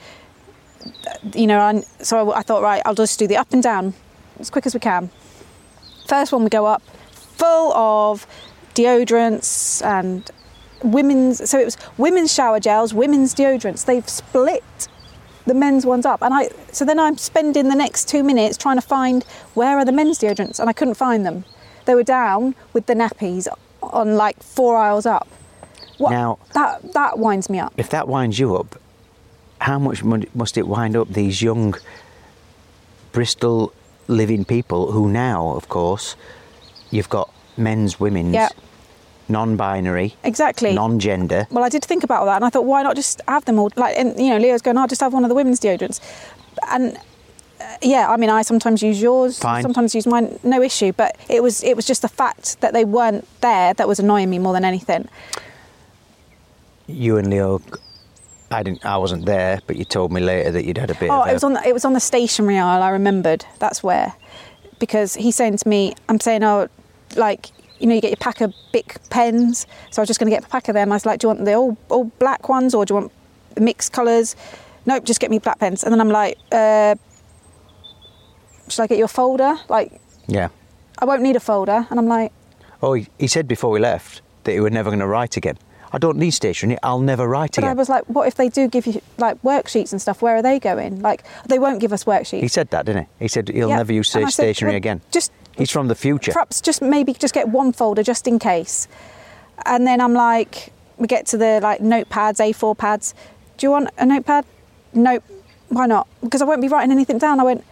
[SPEAKER 4] You know, and so I, I thought, right, I'll just do the up and down as quick as we can. First one we go up, full of deodorants and women's. So it was women's shower gels, women's deodorants. They've split the men's ones up, and I. So then I'm spending the next two minutes trying to find where are the men's deodorants, and I couldn't find them. They were down with the nappies on like four aisles up. What,
[SPEAKER 3] Now-
[SPEAKER 4] that that winds me up.
[SPEAKER 3] If that winds you up, how much must it wind up these young Bristol living people who now, of course, you've got men's, women's,
[SPEAKER 4] Yeah.
[SPEAKER 3] non-binary,
[SPEAKER 4] Exactly.
[SPEAKER 3] non-gender.
[SPEAKER 4] Well, I did think about that, and I thought, why not just have them all? Like, and you know, Leo's going, I'll just have one of the women's deodorants, and uh, yeah, I mean, I sometimes use yours,
[SPEAKER 3] Fine.
[SPEAKER 4] sometimes use mine, no issue. But it was it was just the fact that they weren't there that was annoying me more than anything.
[SPEAKER 3] You and Leo, I didn't. I wasn't there, but you told me later that you'd had a bit
[SPEAKER 4] Oh,
[SPEAKER 3] of.
[SPEAKER 4] it was on the, it was on the stationery aisle. I remembered. That's where, because he's saying to me, I'm saying, oh, like you know, you get your pack of big pens. So I was just going to get a pack of them. I was like, do you want the all all black ones or do you want mixed colours? Nope, just get me black pens. And then I'm like, uh, should I get your folder? Like,
[SPEAKER 3] yeah.
[SPEAKER 4] I won't need a folder. And I'm like,
[SPEAKER 3] Oh, he, said before we left that he was never going to write again. I don't need stationery. I'll never write
[SPEAKER 4] but I was like, what if they do give you like worksheets and stuff? Where are they going? Like, they won't give us worksheets.
[SPEAKER 3] he said that, didn't he? He said he'll
[SPEAKER 4] Yeah.
[SPEAKER 3] never use
[SPEAKER 4] said,
[SPEAKER 3] stationery
[SPEAKER 4] well,
[SPEAKER 3] again.
[SPEAKER 4] Just
[SPEAKER 3] He's from the future.
[SPEAKER 4] Perhaps just maybe just get one folder just in case. And then I'm like, we get to the like notepads, A4 pads. Do you want a notepad? Nope. Why not? Because I won't be writing anything down. I went,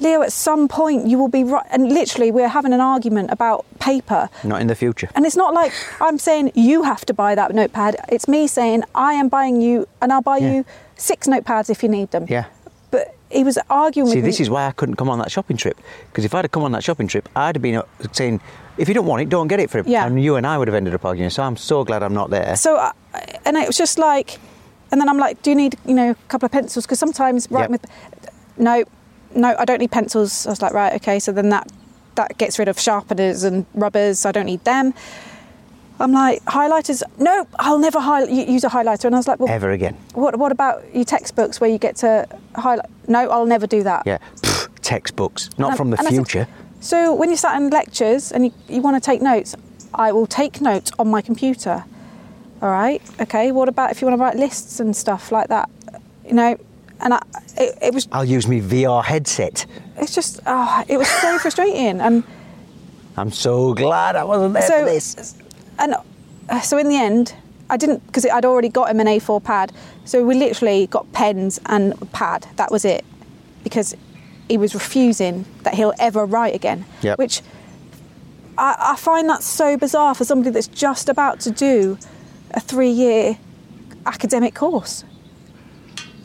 [SPEAKER 4] Leo, at some point you will be right. And literally, we're having an argument about paper.
[SPEAKER 3] Not in the future.
[SPEAKER 4] And it's not like I'm saying you have to buy that notepad. It's me saying I am buying you, and I'll buy
[SPEAKER 3] Yeah.
[SPEAKER 4] you six notepads if you need them.
[SPEAKER 3] Yeah.
[SPEAKER 4] He was arguing
[SPEAKER 3] See,
[SPEAKER 4] with me.
[SPEAKER 3] this is why I couldn't come on that shopping trip. Because if I'd have come on that shopping trip, I'd have been uh, saying, if you don't want it, don't get it for him.
[SPEAKER 4] Yeah.
[SPEAKER 3] And you and I would have ended up arguing. So I'm so glad I'm not there.
[SPEAKER 4] So, uh, and it was just like, and then I'm like, do you need, you know, a couple of pencils? Because sometimes writing
[SPEAKER 3] Yep.
[SPEAKER 4] with, no, no, I don't need pencils. I was like, right, okay. So then that that gets rid of sharpeners and rubbers. So I don't need them. I'm like highlighters. No, I'll never hi- use a highlighter. And I was like, well,
[SPEAKER 3] Ever again.
[SPEAKER 4] what what about your textbooks where you get to highlight? No, I'll never do that.
[SPEAKER 3] Yeah. Pfft, textbooks. Not
[SPEAKER 4] And-
[SPEAKER 3] from the
[SPEAKER 4] I said,
[SPEAKER 3] future.
[SPEAKER 4] so when you're sat in lectures and you, you want to take notes, I will take notes on my computer. All right, okay. What about if you want to write lists and stuff like that? You know, and I, it, it was
[SPEAKER 3] I'll use me VR headset.
[SPEAKER 4] it's just oh, it was so frustrating and
[SPEAKER 3] I'm so glad I wasn't there
[SPEAKER 4] so
[SPEAKER 3] for this.
[SPEAKER 4] And uh, so in the end I didn't because I'd already got him an A4 pad. So we literally got pens and pad. That was it because he was refusing that he'll ever write again.
[SPEAKER 3] Yep.
[SPEAKER 4] Which I, I find that so bizarre for somebody that's just about to do a three-year academic course.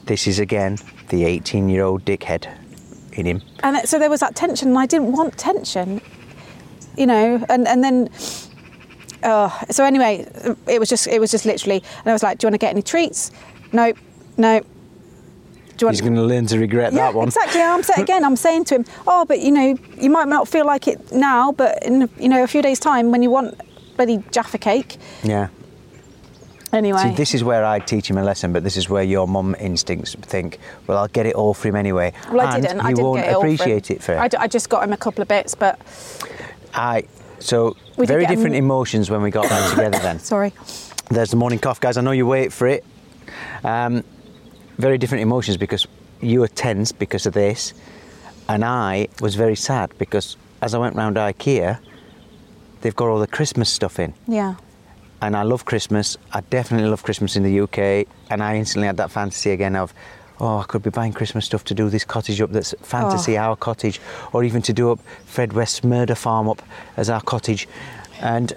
[SPEAKER 3] This is again the 18 year old dickhead in him.
[SPEAKER 4] And so there was that tension, and I didn't want tension, you know. And and then, uh, so anyway, it was just it was just literally, and I was like, "Do you want to get any treats?" No, no. Do you want?
[SPEAKER 3] He's going to learn to regret
[SPEAKER 4] yeah,
[SPEAKER 3] that one.
[SPEAKER 4] exactly. I'm saying again. I'm saying to him, "Oh, but you know, you might not feel like it now, but in you know a few days' time, when you want bloody Jaffa cake."
[SPEAKER 3] Yeah.
[SPEAKER 4] Anyway,
[SPEAKER 3] See, this is where I teach him a lesson, but this is where your mum instincts think, well, I'll get it all for him anyway.
[SPEAKER 4] well, I
[SPEAKER 3] and
[SPEAKER 4] didn't. I didn't
[SPEAKER 3] won't
[SPEAKER 4] get it all for him.
[SPEAKER 3] appreciate it for
[SPEAKER 4] I, d- I just got him a couple of bits, but
[SPEAKER 3] I. So,
[SPEAKER 4] We
[SPEAKER 3] very different emotions when we got back together then.
[SPEAKER 4] sorry.
[SPEAKER 3] There's the morning cough, guys. I know you wait for it. Um, very different emotions because you were tense because of this, and I was very sad because as I went round IKEA, they've got all the Christmas stuff in.
[SPEAKER 4] Yeah.
[SPEAKER 3] and I love Christmas. I definitely love Christmas in the UK, and I instantly had that fantasy again of, oh, I could be buying Christmas stuff to do this cottage up that's fantasy
[SPEAKER 4] Oh.
[SPEAKER 3] our cottage, or even to do up Fred West's murder farm up as our cottage, and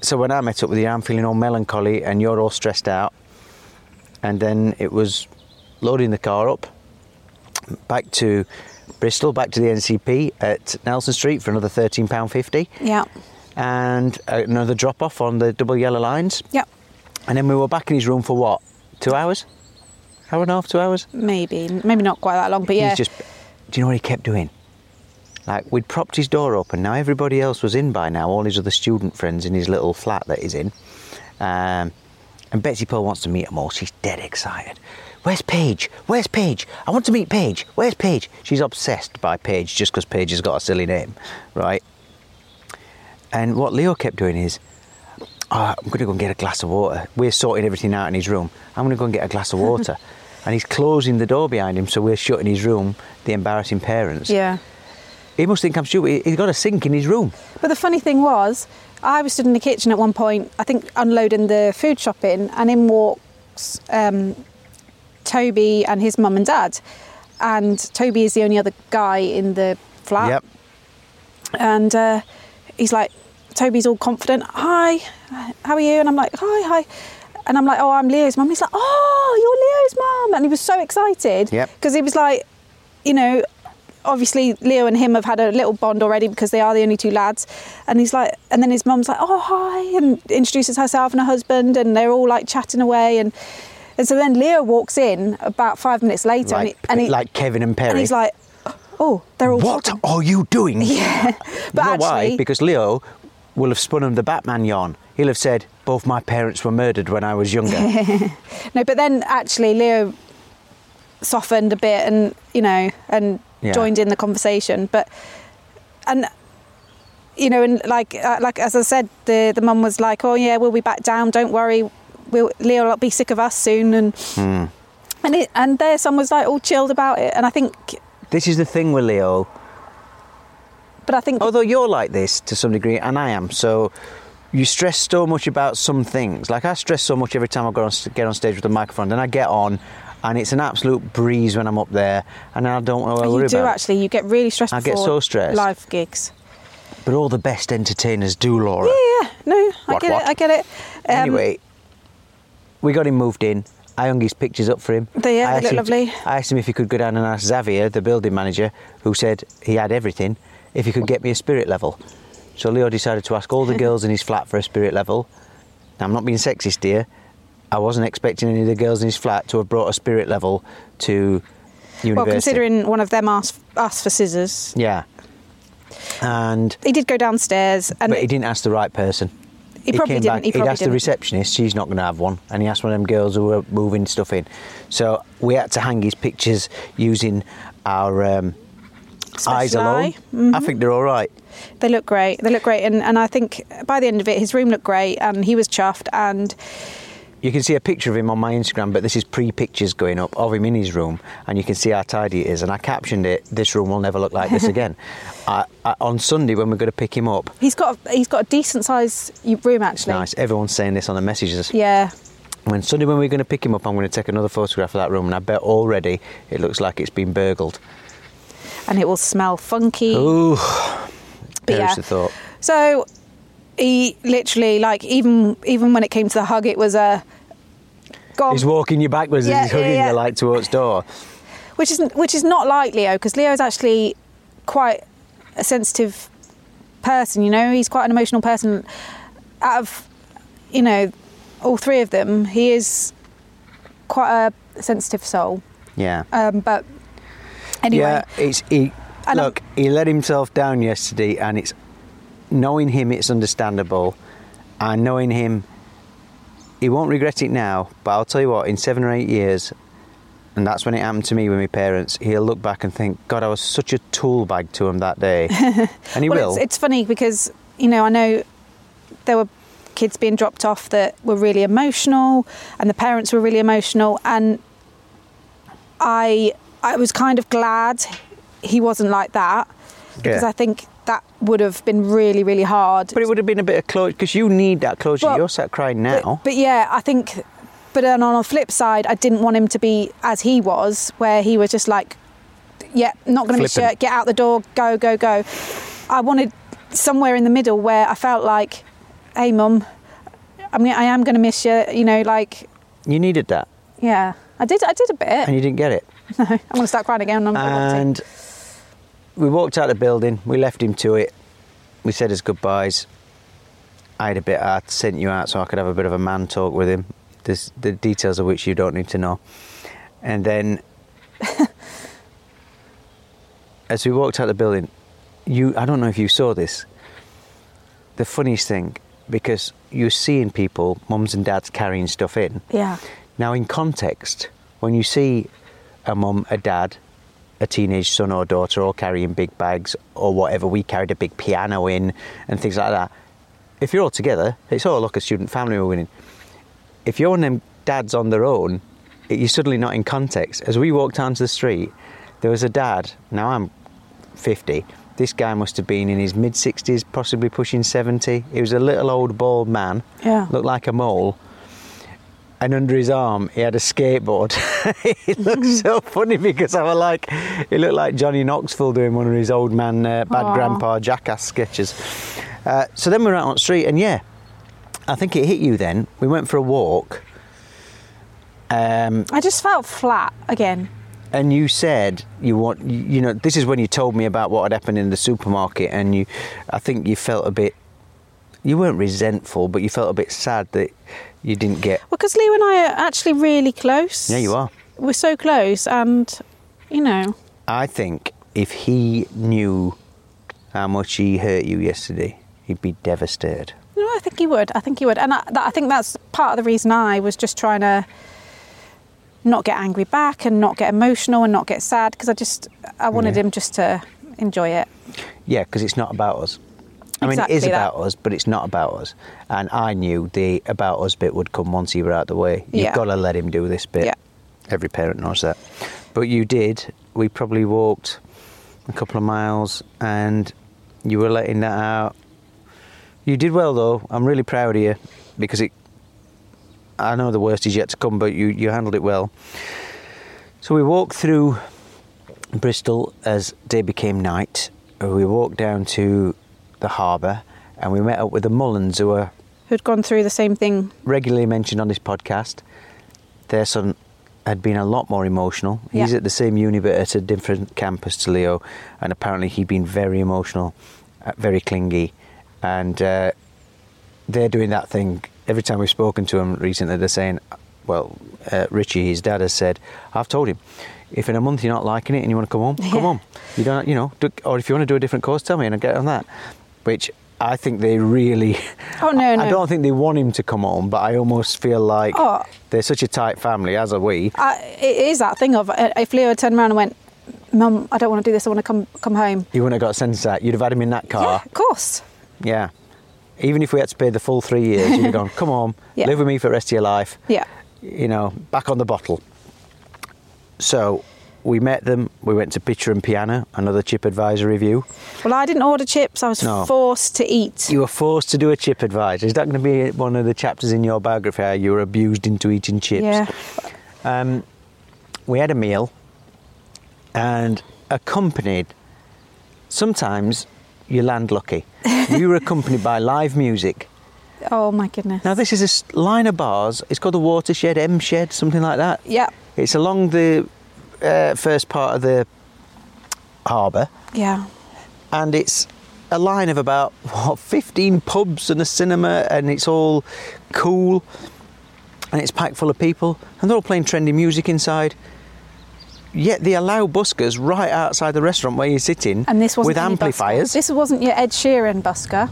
[SPEAKER 3] so when I met up with you, I'm feeling all melancholy, and you're all stressed out, and then it was loading the car up back to Bristol, back to the NCP at Nelson Street for another thirteen pound fifty
[SPEAKER 4] Yeah.
[SPEAKER 3] and another drop off on the double yellow lines.
[SPEAKER 4] Yeah.
[SPEAKER 3] And then we were back in his room for what? Two hours? Hour and a half, two hours?
[SPEAKER 4] Maybe, maybe not quite that long, but yeah.
[SPEAKER 3] He's just. Do you know what he kept doing? Like, we'd propped his door open. Now everybody else was in by now, all his other student friends in his little flat that he's in. Um, and Betsy Pearl wants to meet them all. She's dead excited. Where's Paige? Where's Paige? I want to meet Paige. Where's Paige? She's obsessed by Paige just because Paige has got a silly name, right? And what Leo kept doing is, "Oh, I'm going to go and get a glass of water. We're sorting everything out in his room. I'm going to go and get a glass of water. and he's closing the door behind him, so we're shutting his room, the embarrassing parents.
[SPEAKER 4] yeah.
[SPEAKER 3] He must think I'm stupid. He's got a sink in his room.
[SPEAKER 4] But the funny thing was, I was stood in the kitchen at one point, I think unloading the food shopping, and in walks um, Toby and his mum and dad. And Toby is the only other guy in the flat.
[SPEAKER 3] Yep.
[SPEAKER 4] And uh, he's like, Toby's all confident. Hi, how are you? And I'm like, hi, hi. And I'm like, oh, I'm Leo's mum. He's like, oh, you're Leo's mum. And he was so excited.
[SPEAKER 3] Yep.
[SPEAKER 4] Because he was like, you know, obviously Leo and him have had a little bond already because they are the only two lads. And he's like, and then his mum's like, oh, hi, and introduces herself and her husband. And they're all like chatting away. And, and so then Leo walks in about five minutes later. and, he,
[SPEAKER 3] Like,
[SPEAKER 4] and, he,
[SPEAKER 3] like Kevin and Perry.
[SPEAKER 4] and he's like, oh, they're all
[SPEAKER 3] what are you doing?
[SPEAKER 4] Yeah. But
[SPEAKER 3] you know why? Because Leo will have spun him the Batman yarn. He'll have said, both my parents were murdered when I was younger.
[SPEAKER 4] No, but then actually Leo softened a bit and you know and
[SPEAKER 3] Yeah.
[SPEAKER 4] joined in the conversation. But and you know and like uh, like as I said, the the mum was like, "Oh yeah, we'll be back down. Don't worry. We'll, Leo will be sick of us soon." And
[SPEAKER 3] Hmm.
[SPEAKER 4] and it, and their son was like all chilled about it. And I think,
[SPEAKER 3] this is the thing with Leo.
[SPEAKER 4] But I think
[SPEAKER 3] Although you're like this to some degree, and I am, so you stress so much about some things. Like I stress so much every time I go on, get on stage with the microphone, then I get on, and it's an absolute breeze when I'm up there, and then I don't know what I
[SPEAKER 4] you do actually. You get really stressed.
[SPEAKER 3] I get so stressed.
[SPEAKER 4] Live gigs.
[SPEAKER 3] But all the best entertainers do, Laura.
[SPEAKER 4] Yeah, yeah. No, I get
[SPEAKER 3] what?
[SPEAKER 4] it. I get it. Um,
[SPEAKER 3] anyway, we got him moved in. I hung his pictures up for him.
[SPEAKER 4] They- yeah,
[SPEAKER 3] I
[SPEAKER 4] they look
[SPEAKER 3] him-
[SPEAKER 4] lovely.
[SPEAKER 3] I asked him if he could go down and ask Xavier, the building manager, who said he had everything, if he could get me a spirit level. So Leo decided to ask all the girls in his flat for a spirit level. Now, I'm not being sexist here. I wasn't expecting any of the girls in his flat to have brought a spirit level to university.
[SPEAKER 4] well, considering one of them asked asked for scissors,
[SPEAKER 3] Yeah. And
[SPEAKER 4] he did go downstairs and
[SPEAKER 3] but he didn't ask the right person.
[SPEAKER 4] He probably
[SPEAKER 3] came
[SPEAKER 4] didn't,
[SPEAKER 3] back.
[SPEAKER 4] he probably
[SPEAKER 3] asked the
[SPEAKER 4] didn't.
[SPEAKER 3] receptionist. She's not going to have one, and he asked one of them girls who were moving stuff in. So we had to hang his pictures using our um, eyes
[SPEAKER 4] eye. Mm-hmm.
[SPEAKER 3] I think they're all right.
[SPEAKER 4] They look great. They look great, and, and I think by the end of it, his room looked great, and he was chuffed. And
[SPEAKER 3] You can see a picture of him on my Instagram, but this is pre-pictures going up of him in his room, and you can see how tidy it is. And I captioned it: "This room will never look like this again." I, I, on Sunday, when we're going to pick him up,
[SPEAKER 4] he's got a, he's got a decent size room actually.
[SPEAKER 3] nice. Everyone's saying this on the messages.
[SPEAKER 4] Yeah,
[SPEAKER 3] When Sunday, when we're going to pick him up, I'm going to take another photograph of that room, and I bet already it looks like it's been burgled.
[SPEAKER 4] And it will smell funky.
[SPEAKER 3] Ooh,
[SPEAKER 4] But yeah.
[SPEAKER 3] the thought.
[SPEAKER 4] So he literally like even even when it came to the hug, it was a. Gone.
[SPEAKER 3] He's walking you backwards
[SPEAKER 4] Yeah,
[SPEAKER 3] as he's hugging
[SPEAKER 4] yeah, yeah.
[SPEAKER 3] you like towards door.
[SPEAKER 4] which is which is not like Leo because Leo is actually quite a sensitive person. You know, he's quite an emotional person. Out of you know all three of them, he is quite a sensitive soul.
[SPEAKER 3] Yeah.
[SPEAKER 4] Um, but anyway,
[SPEAKER 3] Yeah, it's he.
[SPEAKER 4] And I'm-
[SPEAKER 3] look, he let himself down yesterday, and it's knowing him, it's understandable, and knowing him, he won't regret it now. But I'll tell you what, in seven or eight years, and that's when it happened to me with my parents, he'll look back and think, God, I was such a tool bag to him that day, and he
[SPEAKER 4] well,
[SPEAKER 3] will.
[SPEAKER 4] It's, it's funny because you know I know there were kids being dropped off that were really emotional, and the parents were really emotional, and I I was kind of glad he wasn't like that because
[SPEAKER 3] Yeah.
[SPEAKER 4] I think that would have been really really hard.
[SPEAKER 3] but it would have been a bit of closure because you need that closure.
[SPEAKER 4] Well,
[SPEAKER 3] You're sat crying now.
[SPEAKER 4] But, but yeah, I think. But then on the flip side, I didn't want him to be as he was, where he was just like, "Yeah, not going to miss.
[SPEAKER 3] Flippant.
[SPEAKER 4] Get out the door. Go, go, go." I wanted somewhere in the middle where I felt like, "Hey, mum, I mean, I am going to miss you." You know, like,
[SPEAKER 3] you needed that,
[SPEAKER 4] yeah, I did. I did a bit.
[SPEAKER 3] and you didn't get it.
[SPEAKER 4] I'm going to start crying again.
[SPEAKER 3] And we walked out the building. We left him to it. We said his goodbyes. I had a bit. I sent you out so I could have a bit of a man talk with him. There's the details of which you don't need to know. And then, as we walked out the building, you. I don't know if you saw this. The funniest thing, because you're seeing people, mums and dads carrying stuff in.
[SPEAKER 4] Yeah.
[SPEAKER 3] Now, in context, when you see a mum, a dad, a teenage son or daughter all carrying big bags or whatever, we carried a big piano in and things like that. If you're all together, it's all like a student family we're winning. If you're one of them dads on their own, you're suddenly not in context. As we walked onto the street, there was a dad. Now I'm 50, This guy must have been in his mid 60s, possibly pushing 70. He was a little old bald man,
[SPEAKER 4] Yeah.
[SPEAKER 3] looked like a mole. And under his arm, he had a skateboard. it looked so funny because I was like, he looked like Johnny Knoxville doing one of his old man, uh, bad
[SPEAKER 4] Aw.
[SPEAKER 3] grandpa jackass sketches. Uh, so then we were out on the street, and yeah, I think it hit you then. We went for a walk. Um,
[SPEAKER 4] I just felt flat again.
[SPEAKER 3] and you said you want you know this is when you told me about what had happened in the supermarket and you i think you felt a bit you weren't resentful but you felt a bit sad that you didn't get
[SPEAKER 4] Well, because Leo and I are actually really close.
[SPEAKER 3] yeah you are
[SPEAKER 4] We're so close, and you know,
[SPEAKER 3] i think if he knew how much he hurt you yesterday he'd be devastated
[SPEAKER 4] no, I think he would. I think he would, and I, I think that's part of the reason I was just trying to not get angry back and not get emotional and not get sad because I just I wanted
[SPEAKER 3] Yeah.
[SPEAKER 4] him just to enjoy it.
[SPEAKER 3] yeah because it's not about us I mean, it is
[SPEAKER 4] Exactly that.
[SPEAKER 3] about us, but it's not about us. And I knew the about us bit would come once you were out the way. You've
[SPEAKER 4] Yeah.
[SPEAKER 3] got to let him do this bit.
[SPEAKER 4] Yeah.
[SPEAKER 3] Every parent knows that. But you did. We probably walked a couple of miles and you were letting that out. You did well, though. I'm really proud of you because it. I know the worst is yet to come, but you, you handled it well. So we walked through Bristol as day became night. We walked down to the harbour and we met up with the Mullins, who are
[SPEAKER 4] Who'd gone through the same thing?
[SPEAKER 3] regularly mentioned on this podcast. Their son had been a lot more emotional. He's
[SPEAKER 4] Yeah.
[SPEAKER 3] at the same uni but at a different campus to Leo, and apparently he'd been very emotional, uh, very clingy, and uh, they're doing that thing. Every time we've spoken to him recently, they're saying, "Well, uh, Richie, his dad has said, I've told him." If in a month you're not liking it and you want to come home, come
[SPEAKER 4] Yeah.
[SPEAKER 3] home. You don't, you know, do, or if you want to do a different course, tell me and I'll get on that. Which I think they really.
[SPEAKER 4] Oh, no,
[SPEAKER 3] I
[SPEAKER 4] no.
[SPEAKER 3] don't think they want him to come home, but I almost feel like
[SPEAKER 4] Oh.
[SPEAKER 3] they're such a tight family, as are we.
[SPEAKER 4] I, it is that thing of uh, if Leo had turned around and went, "Mum, I don't want to do this. I want to come come home."
[SPEAKER 3] You wouldn't have got a sense of that. You'd have had him in that car.
[SPEAKER 4] Yeah, of course.
[SPEAKER 3] Yeah. Even if we had to pay the full three years, you'd have gone, come on,
[SPEAKER 4] Yeah.
[SPEAKER 3] live with me for the rest of your life.
[SPEAKER 4] Yeah.
[SPEAKER 3] You know, back on the bottle. So we met them. We went to Pitcher and Piano, another chip advisor review.
[SPEAKER 4] Well, I didn't order chips. I was
[SPEAKER 3] No.
[SPEAKER 4] forced to eat.
[SPEAKER 3] You were forced to do a chip advisor. Is that going to be one of the chapters in your biography how you were abused into eating chips?
[SPEAKER 4] Yeah.
[SPEAKER 3] Um, we had a meal and accompanied, sometimes you land lucky. we were accompanied by live music.
[SPEAKER 4] Oh my goodness.
[SPEAKER 3] Now, this is a line of bars. It's called the Watershed, M Shed, something like that.
[SPEAKER 4] Yeah.
[SPEAKER 3] It's along the uh, first part of the harbour,
[SPEAKER 4] Yeah.
[SPEAKER 3] and it's a line of about what 15 pubs and a cinema, and it's all cool, and it's packed full of people, and they're all playing trendy music inside. Yet they allow buskers right outside the restaurant where you're sitting
[SPEAKER 4] And this wasn't
[SPEAKER 3] with amplifiers.
[SPEAKER 4] busker. This wasn't your Ed Sheeran busker.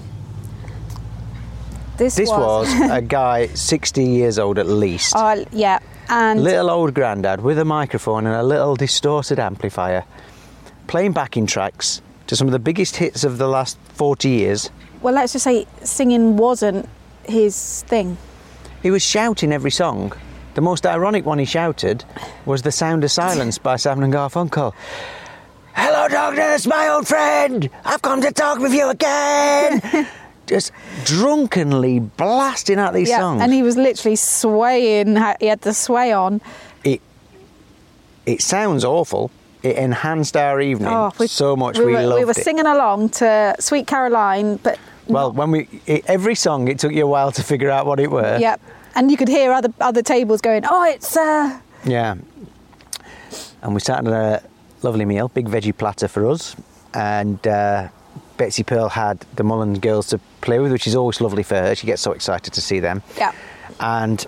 [SPEAKER 4] This,
[SPEAKER 3] This was a guy 60 years old at least.
[SPEAKER 4] Oh, yeah. And
[SPEAKER 3] little old granddad with a microphone and a little distorted amplifier, playing backing tracks to some of the biggest hits of the last 40 years.
[SPEAKER 4] well, let's just say singing wasn't his thing.
[SPEAKER 3] He was shouting every song. The most ironic one he shouted was The Sound of Silence by Simon and Garfunkel. Hello, darkness, my old friend. I've come to talk with you again. Just drunkenly blasting out these
[SPEAKER 4] yeah.
[SPEAKER 3] songs.
[SPEAKER 4] And he was literally swaying. He had the sway on.
[SPEAKER 3] it it sounds awful. It enhanced our evening
[SPEAKER 4] Oh, we-
[SPEAKER 3] so much. We,
[SPEAKER 4] were,
[SPEAKER 3] loved it.
[SPEAKER 4] we were
[SPEAKER 3] it.
[SPEAKER 4] singing along to Sweet Caroline, but
[SPEAKER 3] Well, when we it, every song, it took you a while to figure out what it were.
[SPEAKER 4] Yep, And you could hear other other tables going, "Oh, it's uh,
[SPEAKER 3] Yeah. And we at a lovely meal, big veggie platter for us, and uh, Betsy Pearl had the Mullen girls to play with, which is always lovely for her. She gets so excited to see them.
[SPEAKER 4] yeah,
[SPEAKER 3] And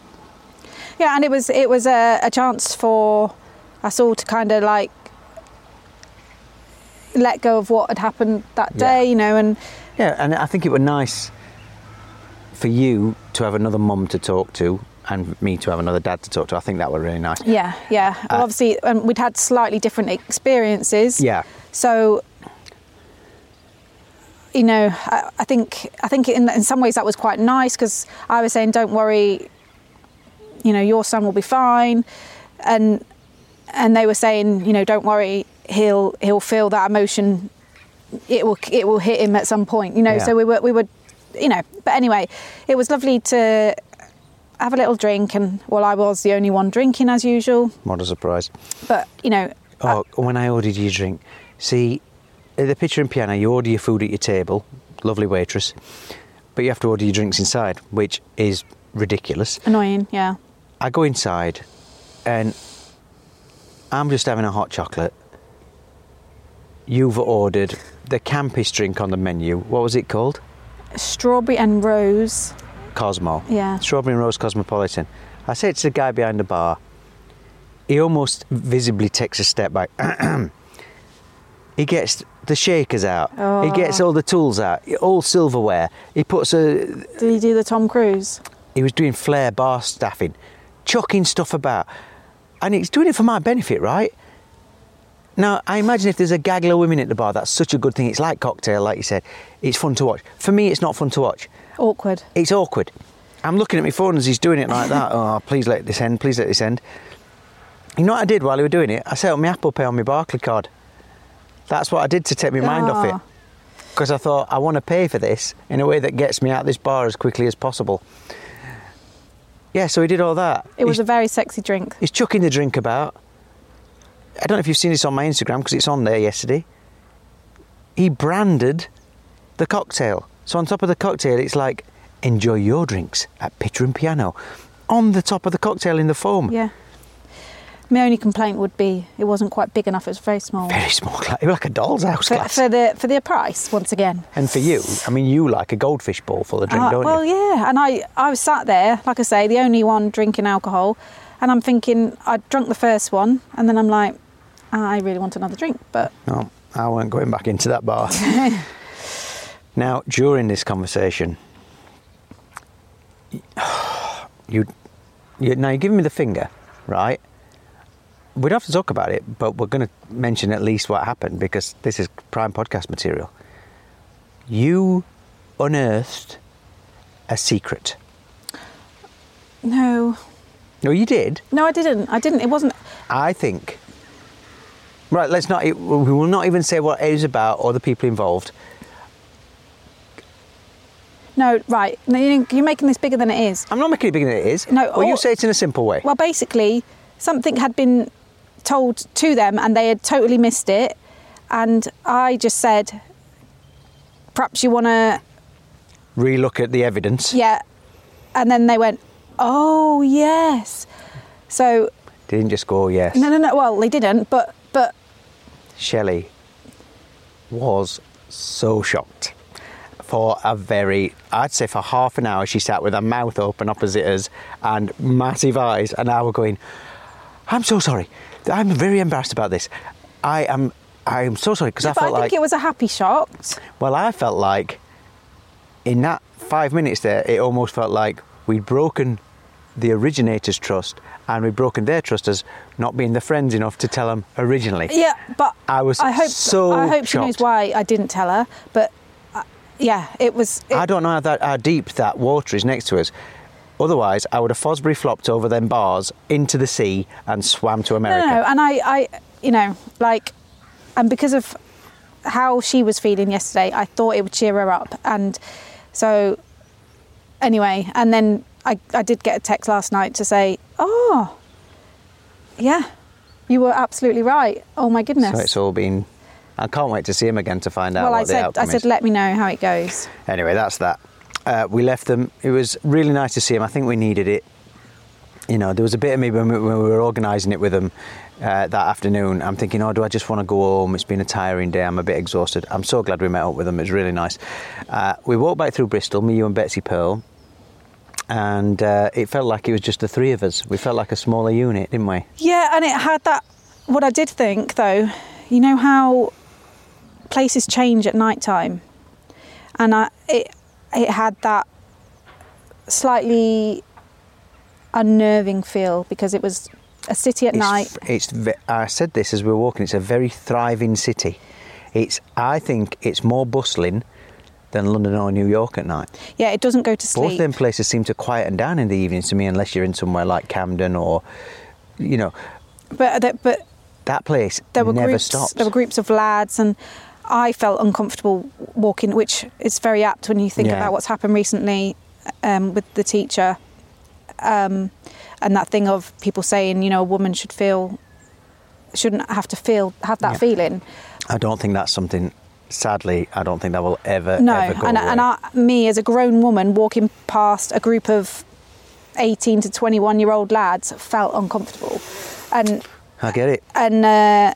[SPEAKER 4] yeah." And it was it was a, a chance for us all to kind of like let go of what had happened that
[SPEAKER 3] Yeah.
[SPEAKER 4] day, you know, and
[SPEAKER 3] yeah, and I think it was nice for you to have another mum to talk to, and me to have another dad to talk to. I think that were really nice.
[SPEAKER 4] Yeah, yeah. Well,
[SPEAKER 3] Uh,
[SPEAKER 4] obviously, um, we'd had slightly different experiences.
[SPEAKER 3] Yeah.
[SPEAKER 4] So, you know, I, I think I think in in some ways that was quite nice because I was saying, "Don't worry, you know, your son will be fine," and and they were saying, you know, "Don't worry, he'll he'll feel that emotion it will it will hit him at some point. You know,
[SPEAKER 3] Yeah.
[SPEAKER 4] so we were we were, you know. But anyway, it was lovely to have a little drink, and well, I was the only one drinking as usual.
[SPEAKER 3] What a surprise.
[SPEAKER 4] But you know,
[SPEAKER 3] Oh, when I ordered you a drink, see, at the Pitcher and Piano, you order your food at your table, lovely waitress, but you have to order your drinks inside, which is ridiculous.
[SPEAKER 4] annoying. Yeah.
[SPEAKER 3] I go inside and I'm just having a hot chocolate. You've ordered the campest drink on the menu. What was it called?
[SPEAKER 4] Strawberry and rose.
[SPEAKER 3] Cosmo.
[SPEAKER 4] Yeah.
[SPEAKER 3] Strawberry and Rose Cosmopolitan. I say it to the guy behind the bar, he almost visibly takes a step back. he gets the shakers out. He
[SPEAKER 4] Oh.
[SPEAKER 3] gets all the tools out, all silverware. He puts a.
[SPEAKER 4] Did he do the Tom Cruise?
[SPEAKER 3] He was doing flair bar staffing, chucking stuff about, and he's doing it for my benefit, right? Now, I imagine if there's a gaggle of women at the bar, that's such a good thing. It's like cocktail, like you said. It's fun to watch. For me, it's not fun to watch.
[SPEAKER 4] Awkward.
[SPEAKER 3] It's awkward. I'm looking at my phone as he's doing it like that. oh, please let this end. Please let this end. You know what I did while he was doing it? I set up my Apple Pay on my Barclay card. That's what I did to take my mind off it.
[SPEAKER 4] Ah.
[SPEAKER 3] Because I thought I want to pay for this in a way that gets me out of this bar as quickly as possible. Yeah, so he did all that.
[SPEAKER 4] It was
[SPEAKER 3] he's,
[SPEAKER 4] a very sexy drink.
[SPEAKER 3] he's chucking the drink about. I don't know if you've seen this on my Instagram because it's on there yesterday. He branded the cocktail. So on top of the cocktail, it's like, enjoy your drinks at Pitcher and Piano. On the top of the cocktail in the foam.
[SPEAKER 4] Yeah. My only complaint would be it wasn't quite big enough. It was very small.
[SPEAKER 3] Very small glass. It was like a doll's house
[SPEAKER 4] For,
[SPEAKER 3] glass.
[SPEAKER 4] for the for the price, once again.
[SPEAKER 3] and for you, I mean, you like a goldfish bowl full of drink,
[SPEAKER 4] Uh,
[SPEAKER 3] don't
[SPEAKER 4] well,
[SPEAKER 3] you?
[SPEAKER 4] Well, yeah, and I, I was sat there, like I say, the only one drinking alcohol, and I'm thinking I drunk the first one, and then I'm like, I really want another drink, but
[SPEAKER 3] No, I weren't going back into that bar. now, during this conversation, you, you now you're giving me the finger, right? We don't have to talk about it, but we're going to mention at least what happened because this is prime podcast material. You unearthed a secret.
[SPEAKER 4] no,
[SPEAKER 3] No, you did.
[SPEAKER 4] no, I didn't. I didn't. It wasn't.
[SPEAKER 3] I think. Right, let's not. We will not even say what it is about or the people involved.
[SPEAKER 4] No, right. No, you- You're making this bigger than it is.
[SPEAKER 3] I'm not making it bigger than it is.
[SPEAKER 4] No,
[SPEAKER 3] Well, you
[SPEAKER 4] all-
[SPEAKER 3] say it in a simple way.
[SPEAKER 4] Well, basically, something had been told to them, and they had totally missed it, and I just said, perhaps you want to
[SPEAKER 3] Relook at the evidence.
[SPEAKER 4] Yeah. And then they went, oh, yes. So,
[SPEAKER 3] didn't just go, "Oh, yes.
[SPEAKER 4] no, no, no. Well, they didn't, but, but
[SPEAKER 3] Shelley was so shocked. For a very, I'd say for half an hour, she sat with her mouth open opposite us and massive eyes, and I were going, I'm so sorry. I'm very embarrassed about this. I am, I am so sorry because I
[SPEAKER 4] but I
[SPEAKER 3] felt
[SPEAKER 4] think
[SPEAKER 3] like,
[SPEAKER 4] it was a happy shot.
[SPEAKER 3] well, I felt like in that five minutes there, it almost felt like we'd broken the originator's trust and we'd broken their trust as not being the friends enough to tell them originally.
[SPEAKER 4] Yeah, but
[SPEAKER 3] I was
[SPEAKER 4] I hope
[SPEAKER 3] so
[SPEAKER 4] I hope she knows why I didn't tell her. But uh, yeah, it was. It,
[SPEAKER 3] I don't know how, that, how deep that water is next to us. Otherwise, I would have Fosbury flopped over them bars into the sea and swam to America.
[SPEAKER 4] no, no, and I, I, you know, like, and because of how she was feeling yesterday, I thought it would cheer her up, and so anyway, and then I, I did get a text last night to say, oh, yeah, you were absolutely right. Oh my goodness.
[SPEAKER 3] So it's all been. I can't wait to see him again to find out
[SPEAKER 4] well,
[SPEAKER 3] what
[SPEAKER 4] I
[SPEAKER 3] the
[SPEAKER 4] said, I
[SPEAKER 3] outcome
[SPEAKER 4] said,
[SPEAKER 3] is.
[SPEAKER 4] let me know how it goes.
[SPEAKER 3] Anyway, that's that. Uh, we left them. It was really nice to see them. I think we needed it. You know, there was a bit of me when we, when we were organising it with them uh, that afternoon. I'm thinking, oh, do I just want to go home? It's been a tiring day. I'm a bit exhausted. I'm so glad we met up with them. It was really nice. Uh, we walked back through Bristol, me, you, and Betsy Pearl, and uh, it felt like it was just the three of us. We felt like a smaller unit, didn't we?
[SPEAKER 4] Yeah, and it had that. What I did think, though, you know how places change at night time, and I, it it had that slightly unnerving feel because it was a city at
[SPEAKER 3] it's,
[SPEAKER 4] night.
[SPEAKER 3] It's. I said this as we were walking. It's a very thriving city. It's. I think it's more bustling than London or New York at night.
[SPEAKER 4] Yeah, it doesn't go to sleep.
[SPEAKER 3] Both them places seem to quieten down in the evenings to me, unless you're in somewhere like Camden or, you know,
[SPEAKER 4] But uh, but
[SPEAKER 3] that place
[SPEAKER 4] there were
[SPEAKER 3] never
[SPEAKER 4] groups.
[SPEAKER 3] stops.
[SPEAKER 4] There were groups of lads, and I felt uncomfortable walking, which is very apt when you think
[SPEAKER 3] Yeah.
[SPEAKER 4] about what's happened recently um, with the teacher, um, and that thing of people saying, you know, a woman should feel, shouldn't have to feel have that
[SPEAKER 3] Yeah.
[SPEAKER 4] feeling.
[SPEAKER 3] I don't think that's something. Sadly, I don't think that will ever
[SPEAKER 4] No,
[SPEAKER 3] ever go
[SPEAKER 4] and, and I, me as a grown woman walking past a group of 18 to 21 year old lads felt uncomfortable, and
[SPEAKER 3] I get it.
[SPEAKER 4] and uh,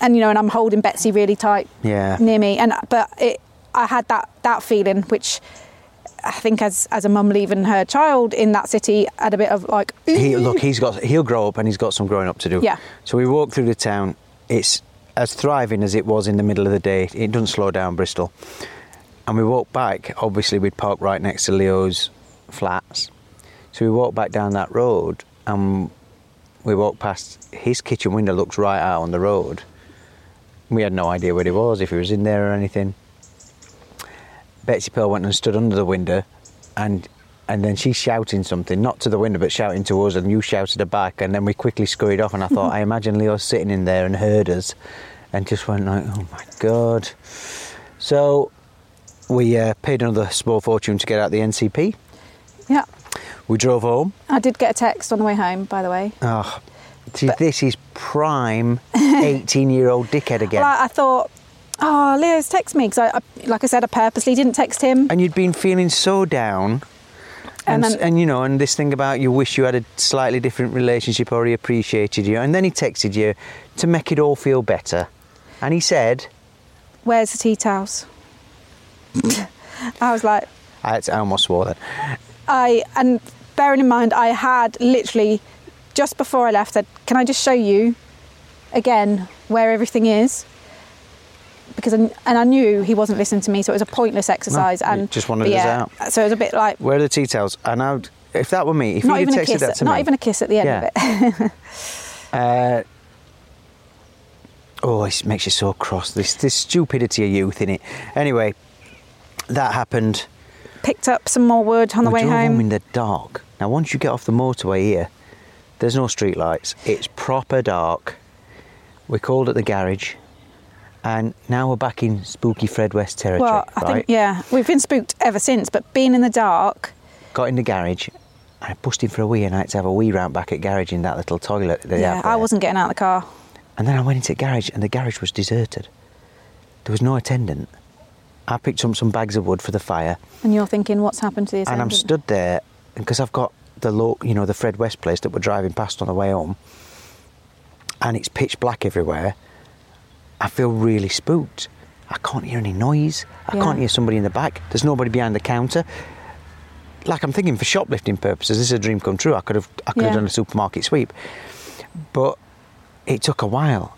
[SPEAKER 4] and you know, and I'm holding Betsy really tight
[SPEAKER 3] Yeah.
[SPEAKER 4] near me, and but it, I had that that feeling, which I think as as a mum leaving her child in that city, had a bit of like,
[SPEAKER 3] he look he's got he'll grow up and he's got some growing up to do.
[SPEAKER 4] Yeah.
[SPEAKER 3] so we walk through the town. It's as thriving as it was in the middle of the day. It doesn't slow down bristol. And we walk back. Obviously we'd park right next to leo's flats. So we walk back down that road and we walk past his kitchen window looks right out on the road we had no idea where he was if he was in there or anything Betsy Pearl went and stood under the window, and and then she's shouting something, not to the window, but shouting to us, and you shouted her back, and then we quickly scurried off, and I thought, I imagine Leo's sitting in there and heard us, and just went like, oh my god. So we uh, paid another small fortune to get out the NCP.
[SPEAKER 4] yeah.
[SPEAKER 3] We drove home.
[SPEAKER 4] I did get a text on the way home, by the way.
[SPEAKER 3] Oh, see, this is prime 18-year-old dickhead again.
[SPEAKER 4] Well, I, I thought, oh, Leo's text me because I, I, like I said, I purposely didn't text him.
[SPEAKER 3] and you'd been feeling so down and,
[SPEAKER 4] And
[SPEAKER 3] and, you know and this thing about you wish you had a slightly different relationship or he appreciated you and then he texted you to make it all feel better and he said
[SPEAKER 4] Where's the tea towels? I was like,
[SPEAKER 3] I, I almost swore that
[SPEAKER 4] I and bearing in mind I had literally just before I left said, "Can I just show you again where everything is?" Because I, and I knew he wasn't listening to me, so it was a pointless exercise.
[SPEAKER 3] he
[SPEAKER 4] and
[SPEAKER 3] just wanted
[SPEAKER 4] but
[SPEAKER 3] us
[SPEAKER 4] yeah,
[SPEAKER 3] out.
[SPEAKER 4] So it was a bit like
[SPEAKER 3] where are the tea towels and I would, if that were me if
[SPEAKER 4] not
[SPEAKER 3] have
[SPEAKER 4] a
[SPEAKER 3] texted
[SPEAKER 4] kiss,
[SPEAKER 3] that to
[SPEAKER 4] not
[SPEAKER 3] me
[SPEAKER 4] even a kiss at the end
[SPEAKER 3] Yeah.
[SPEAKER 4] of it.
[SPEAKER 3] uh, oh it makes you so cross this this stupidity of youth in it anyway that happened
[SPEAKER 4] Picked up some more wood on the
[SPEAKER 3] we
[SPEAKER 4] way
[SPEAKER 3] drove
[SPEAKER 4] home.
[SPEAKER 3] in the dark. Now, once you get off the motorway here, there's no street lights. It's proper dark. We called at the garage, and now we're back in spooky Fred West territory.
[SPEAKER 4] well, I
[SPEAKER 3] right?
[SPEAKER 4] think yeah, we've been spooked ever since. But being in the dark,
[SPEAKER 3] Got in the garage, and I pushed in for a wee, and I had to have a wee round back at garage in that little toilet. They
[SPEAKER 4] yeah, I wasn't getting out of the car.
[SPEAKER 3] And then I went into the garage, and the garage was deserted. There was no attendant. I picked up some bags of wood for the fire,
[SPEAKER 4] And you're thinking, what's happened to the attendant?
[SPEAKER 3] and I'm stood there because I've got the low, you know, the Fred West place that we're driving past on the way home, and it's pitch black everywhere. I feel really spooked. I can't hear any noise. I
[SPEAKER 4] Yeah.
[SPEAKER 3] can't hear somebody in the back. There's nobody behind the counter. Like I'm thinking for shoplifting purposes, this is a dream come true. I could have, I could have done a supermarket sweep, but it took a while.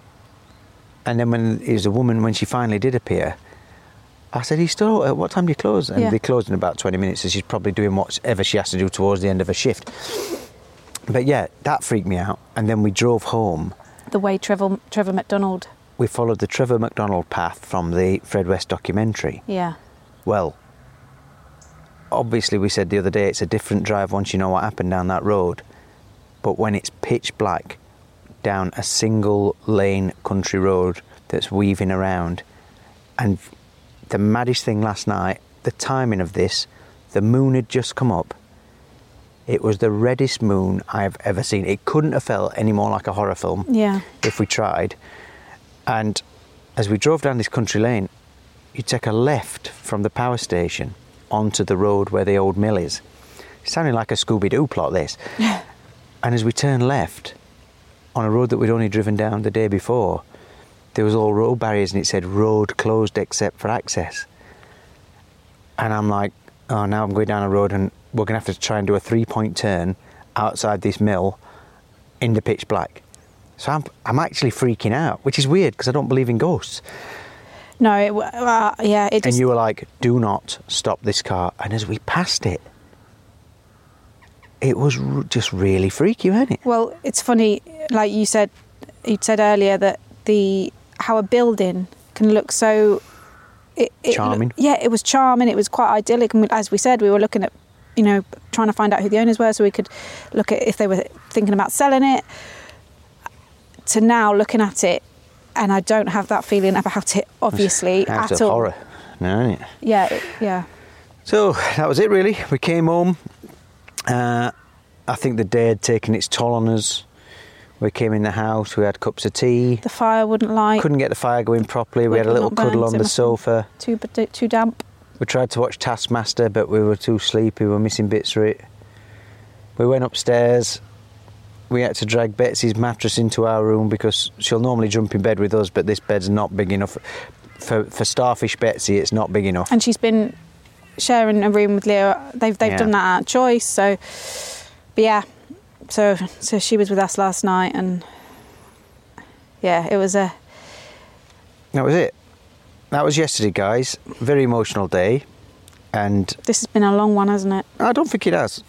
[SPEAKER 3] And then when it was a woman, when she finally did appear, I said, he's still? At what time do you close?" And
[SPEAKER 4] Yeah.
[SPEAKER 3] they closed in about twenty minutes, so she's probably doing whatever she has to do towards the end of her shift. But yeah, that freaked me out. And then we drove home.
[SPEAKER 4] the way Trevor Trevor McDonald.
[SPEAKER 3] We followed the Trevor McDonald path from the Fred West documentary.
[SPEAKER 4] Yeah.
[SPEAKER 3] Well, obviously, we said the other day it's a different drive once you know what happened down that road. But when it's pitch black down a single lane country road that's weaving around, and the maddest thing last night, the timing of this, the moon had just come up. It was the reddest moon I've ever seen. It couldn't have felt any more like a horror film
[SPEAKER 4] Yeah.
[SPEAKER 3] if we tried. And as we drove down this country lane, you take a left from the power station onto the road where the old mill is. Sounding like a Scooby Doo plot, this. and as we turn left on a road that we'd only driven down the day before, there was all road barriers and it said road closed except for access. And I'm like, oh, now I'm going down a road and we're going to have to try and do a three point turn outside this mill in the pitch black. So I'm, I'm actually freaking out, which is weird because I don't believe in ghosts.
[SPEAKER 4] No. It, uh, yeah. It
[SPEAKER 3] And you were like, do not stop this car. And as we passed it, it was r- just really freaky, wasn't it?
[SPEAKER 4] Well, it's funny, like you said, you said earlier that the how a building can look so it, it
[SPEAKER 3] Charming.
[SPEAKER 4] yeah, it was charming. It was quite idyllic, and we- as we said, we were looking at, you know, trying to find out who the owners were, so we could look at if they were thinking about selling it. To now looking at it, and I don't have that feeling about it, obviously,
[SPEAKER 3] Out
[SPEAKER 4] at
[SPEAKER 3] of
[SPEAKER 4] all.
[SPEAKER 3] horror. No, it?
[SPEAKER 4] Yeah, it- yeah.
[SPEAKER 3] So that was it, really. We came home. Uh, I think the day had taken its toll on us. We came in the house. We had cups of tea.
[SPEAKER 4] The fire wouldn't light.
[SPEAKER 3] Couldn't get the fire going properly. We had a little cuddle on the sofa.
[SPEAKER 4] Too too damp.
[SPEAKER 3] We tried to watch Taskmaster, but we were too sleepy. We were missing bits of it. We went upstairs. We had to drag Betsy's mattress into our room because she'll normally jump in bed with us, but this bed's not big enough. For, for Starfish Betsy, it's not big enough.
[SPEAKER 4] And she's been sharing a room with Leo. They've they've
[SPEAKER 3] Yeah.
[SPEAKER 4] done that out of choice. So, but yeah. So so she was with us last night, and yeah, it was a
[SPEAKER 3] That was it. That was yesterday, guys. Very emotional day. And
[SPEAKER 4] this has been a long one, hasn't it?
[SPEAKER 3] I don't think it has.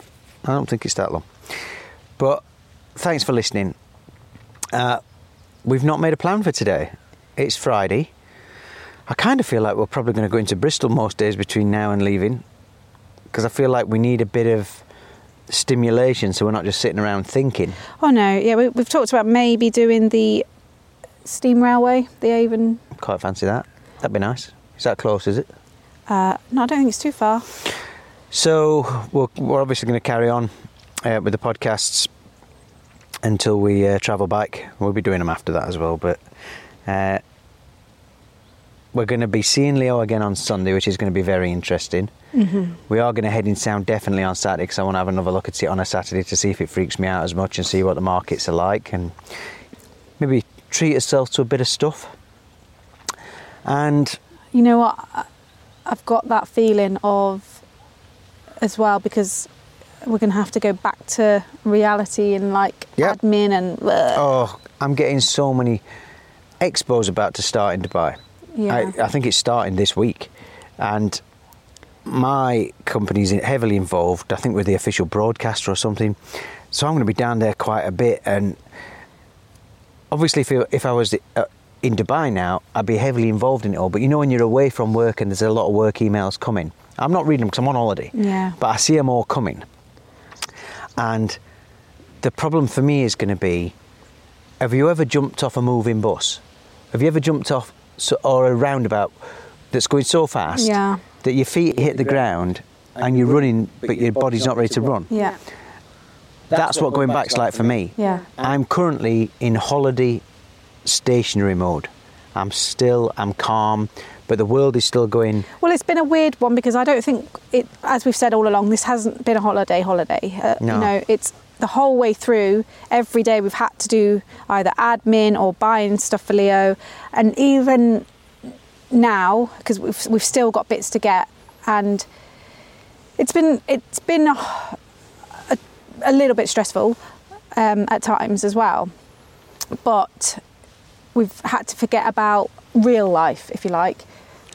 [SPEAKER 3] I don't think it's that long. But thanks for listening. Uh, we've not made a plan for today. It's Friday. I kind of feel like we're probably going to go into Bristol most days between now and leaving because I feel like we need a bit of stimulation so we're not just sitting around thinking.
[SPEAKER 4] Oh no, yeah, we, we've talked about maybe doing the steam railway, the Avon.
[SPEAKER 3] Quite fancy that. That'd be nice. Is that close, is it?
[SPEAKER 4] Uh, no, I don't think it's too far.
[SPEAKER 3] So we're, we're obviously going to carry on uh, with the podcasts until we uh, travel back. We'll be doing them after that as well. But uh, we're going to be seeing Leo again on Sunday, which is going to be very interesting.
[SPEAKER 4] Mm-hmm.
[SPEAKER 3] We are going to head in sound definitely on Saturday because I want to have another look at it on a Saturday to see if it freaks me out as much and see what the markets are like and maybe treat ourselves to a bit of stuff. And
[SPEAKER 4] You know what? I've got that feeling of as well because we're going to have to go back to reality and like
[SPEAKER 3] Yep.
[SPEAKER 4] admin and.
[SPEAKER 3] Oh, I'm getting so many expos about to start in Dubai.
[SPEAKER 4] Yeah.
[SPEAKER 3] I, I think it's starting this week, and my company's heavily involved. I think we're the official broadcaster or something. So I'm going to be down there quite a bit, and obviously, if, if I was uh, in Dubai now, I'd be heavily involved in it all. But you know, when you're away from work and there's a lot of work emails coming, I'm not reading them because I'm on holiday.
[SPEAKER 4] Yeah.
[SPEAKER 3] But I see them all coming, and the problem for me is going to be have you ever jumped off a moving bus? Have you ever jumped off so, or a roundabout that's going so fast
[SPEAKER 4] Yeah.
[SPEAKER 3] that your feet hit the ground and you're running, but your body's not ready to run?
[SPEAKER 4] yeah,
[SPEAKER 3] That's what going back's like for me.
[SPEAKER 4] yeah.
[SPEAKER 3] I'm currently in holiday stationary mode. I'm still, I'm calm, but the world is still going.
[SPEAKER 4] Well, it's been a weird one because I don't think it, as we've said all along, this hasn't been a holiday holiday. Uh,
[SPEAKER 3] No.
[SPEAKER 4] You know, it's the whole way through. Every day we've had to do either admin or buying stuff for Leo, and even now because we've we've still got bits to get, and it's been it's been a, a, a little bit stressful um, at times as well, but we've had to forget about real life, if you like.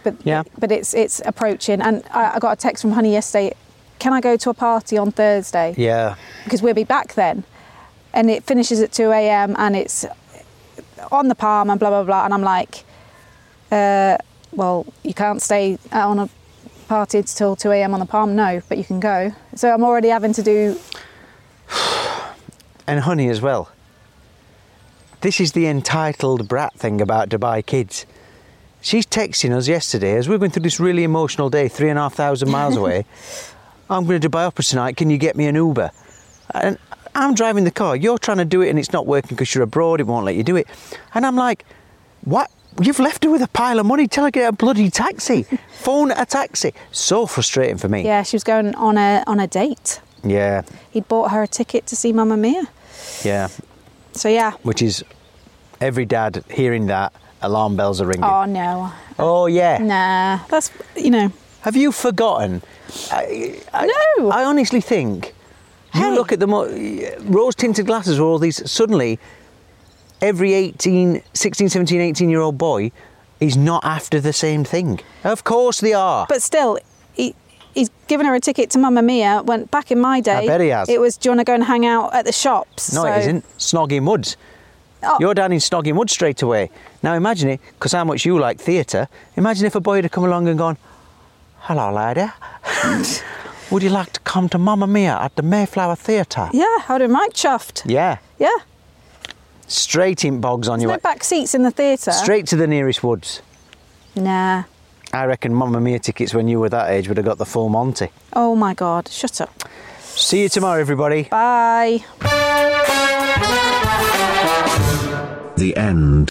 [SPEAKER 4] But
[SPEAKER 3] Yeah.
[SPEAKER 4] but it's it's approaching, and I, I got a text from Honey yesterday. Can I go to a party on Thursday?
[SPEAKER 3] Yeah,
[SPEAKER 4] Because we'll be back then, and it finishes at two a.m. and it's on the palm and blah blah blah. And I'm like, uh, well, you can't stay on a party till two a.m. on the palm. No, but you can go. So I'm already having to do.
[SPEAKER 3] and honey as well. This is the entitled brat thing about Dubai kids. She's texting us yesterday as we're going through this really emotional day, three and a half thousand miles away. I'm going to Dubai Opera tonight. Can you get me an Uber? And I'm driving the car. You're trying to do it and it's not working because you're abroad. It won't let you do it. And I'm like, what? You've left her with a pile of money. Tell her get a bloody taxi. Phone a taxi. So frustrating for me.
[SPEAKER 4] Yeah, she was going on a on a date.
[SPEAKER 3] Yeah.
[SPEAKER 4] He'd bought her a ticket to see Mamma Mia.
[SPEAKER 3] Yeah.
[SPEAKER 4] So yeah.
[SPEAKER 3] Which is every dad hearing that alarm bells are ringing.
[SPEAKER 4] Oh no.
[SPEAKER 3] Oh yeah.
[SPEAKER 4] Nah, that's you know.
[SPEAKER 3] Have you forgotten? I, I,
[SPEAKER 4] No.
[SPEAKER 3] I honestly think you
[SPEAKER 4] Hey.
[SPEAKER 3] look at the mo- rose tinted glasses or all these. Suddenly, every 18, 16, 17, 18 year old boy is not after the same thing. Of course they are.
[SPEAKER 4] But still, he, he's given her a ticket to Mamma Mia. When back in my day, I
[SPEAKER 3] bet he has.
[SPEAKER 4] it was do you want to go and hang out at the shops?
[SPEAKER 3] no,
[SPEAKER 4] So-
[SPEAKER 3] it isn't. Snogging Woods.
[SPEAKER 4] Oh.
[SPEAKER 3] You're down in Snogging Woods straight away. Now imagine it, because how much you like theatre. Imagine if a boy had come along and gone, "Hello, lady. Would you like to come to Mamma Mia at the Mayflower Theatre?
[SPEAKER 4] Yeah, I'd have been right chuffed.
[SPEAKER 3] Yeah.
[SPEAKER 4] Yeah.
[SPEAKER 3] Straight in bogs on
[SPEAKER 4] There's
[SPEAKER 3] your
[SPEAKER 4] no
[SPEAKER 3] way.
[SPEAKER 4] back seats in the theatre.
[SPEAKER 3] Straight to the nearest woods.
[SPEAKER 4] Nah.
[SPEAKER 3] I reckon Mamma Mia tickets when you were that age would have got the full Monty.
[SPEAKER 4] Oh my God. Shut up.
[SPEAKER 3] See you tomorrow, everybody.
[SPEAKER 4] Bye.
[SPEAKER 5] The end.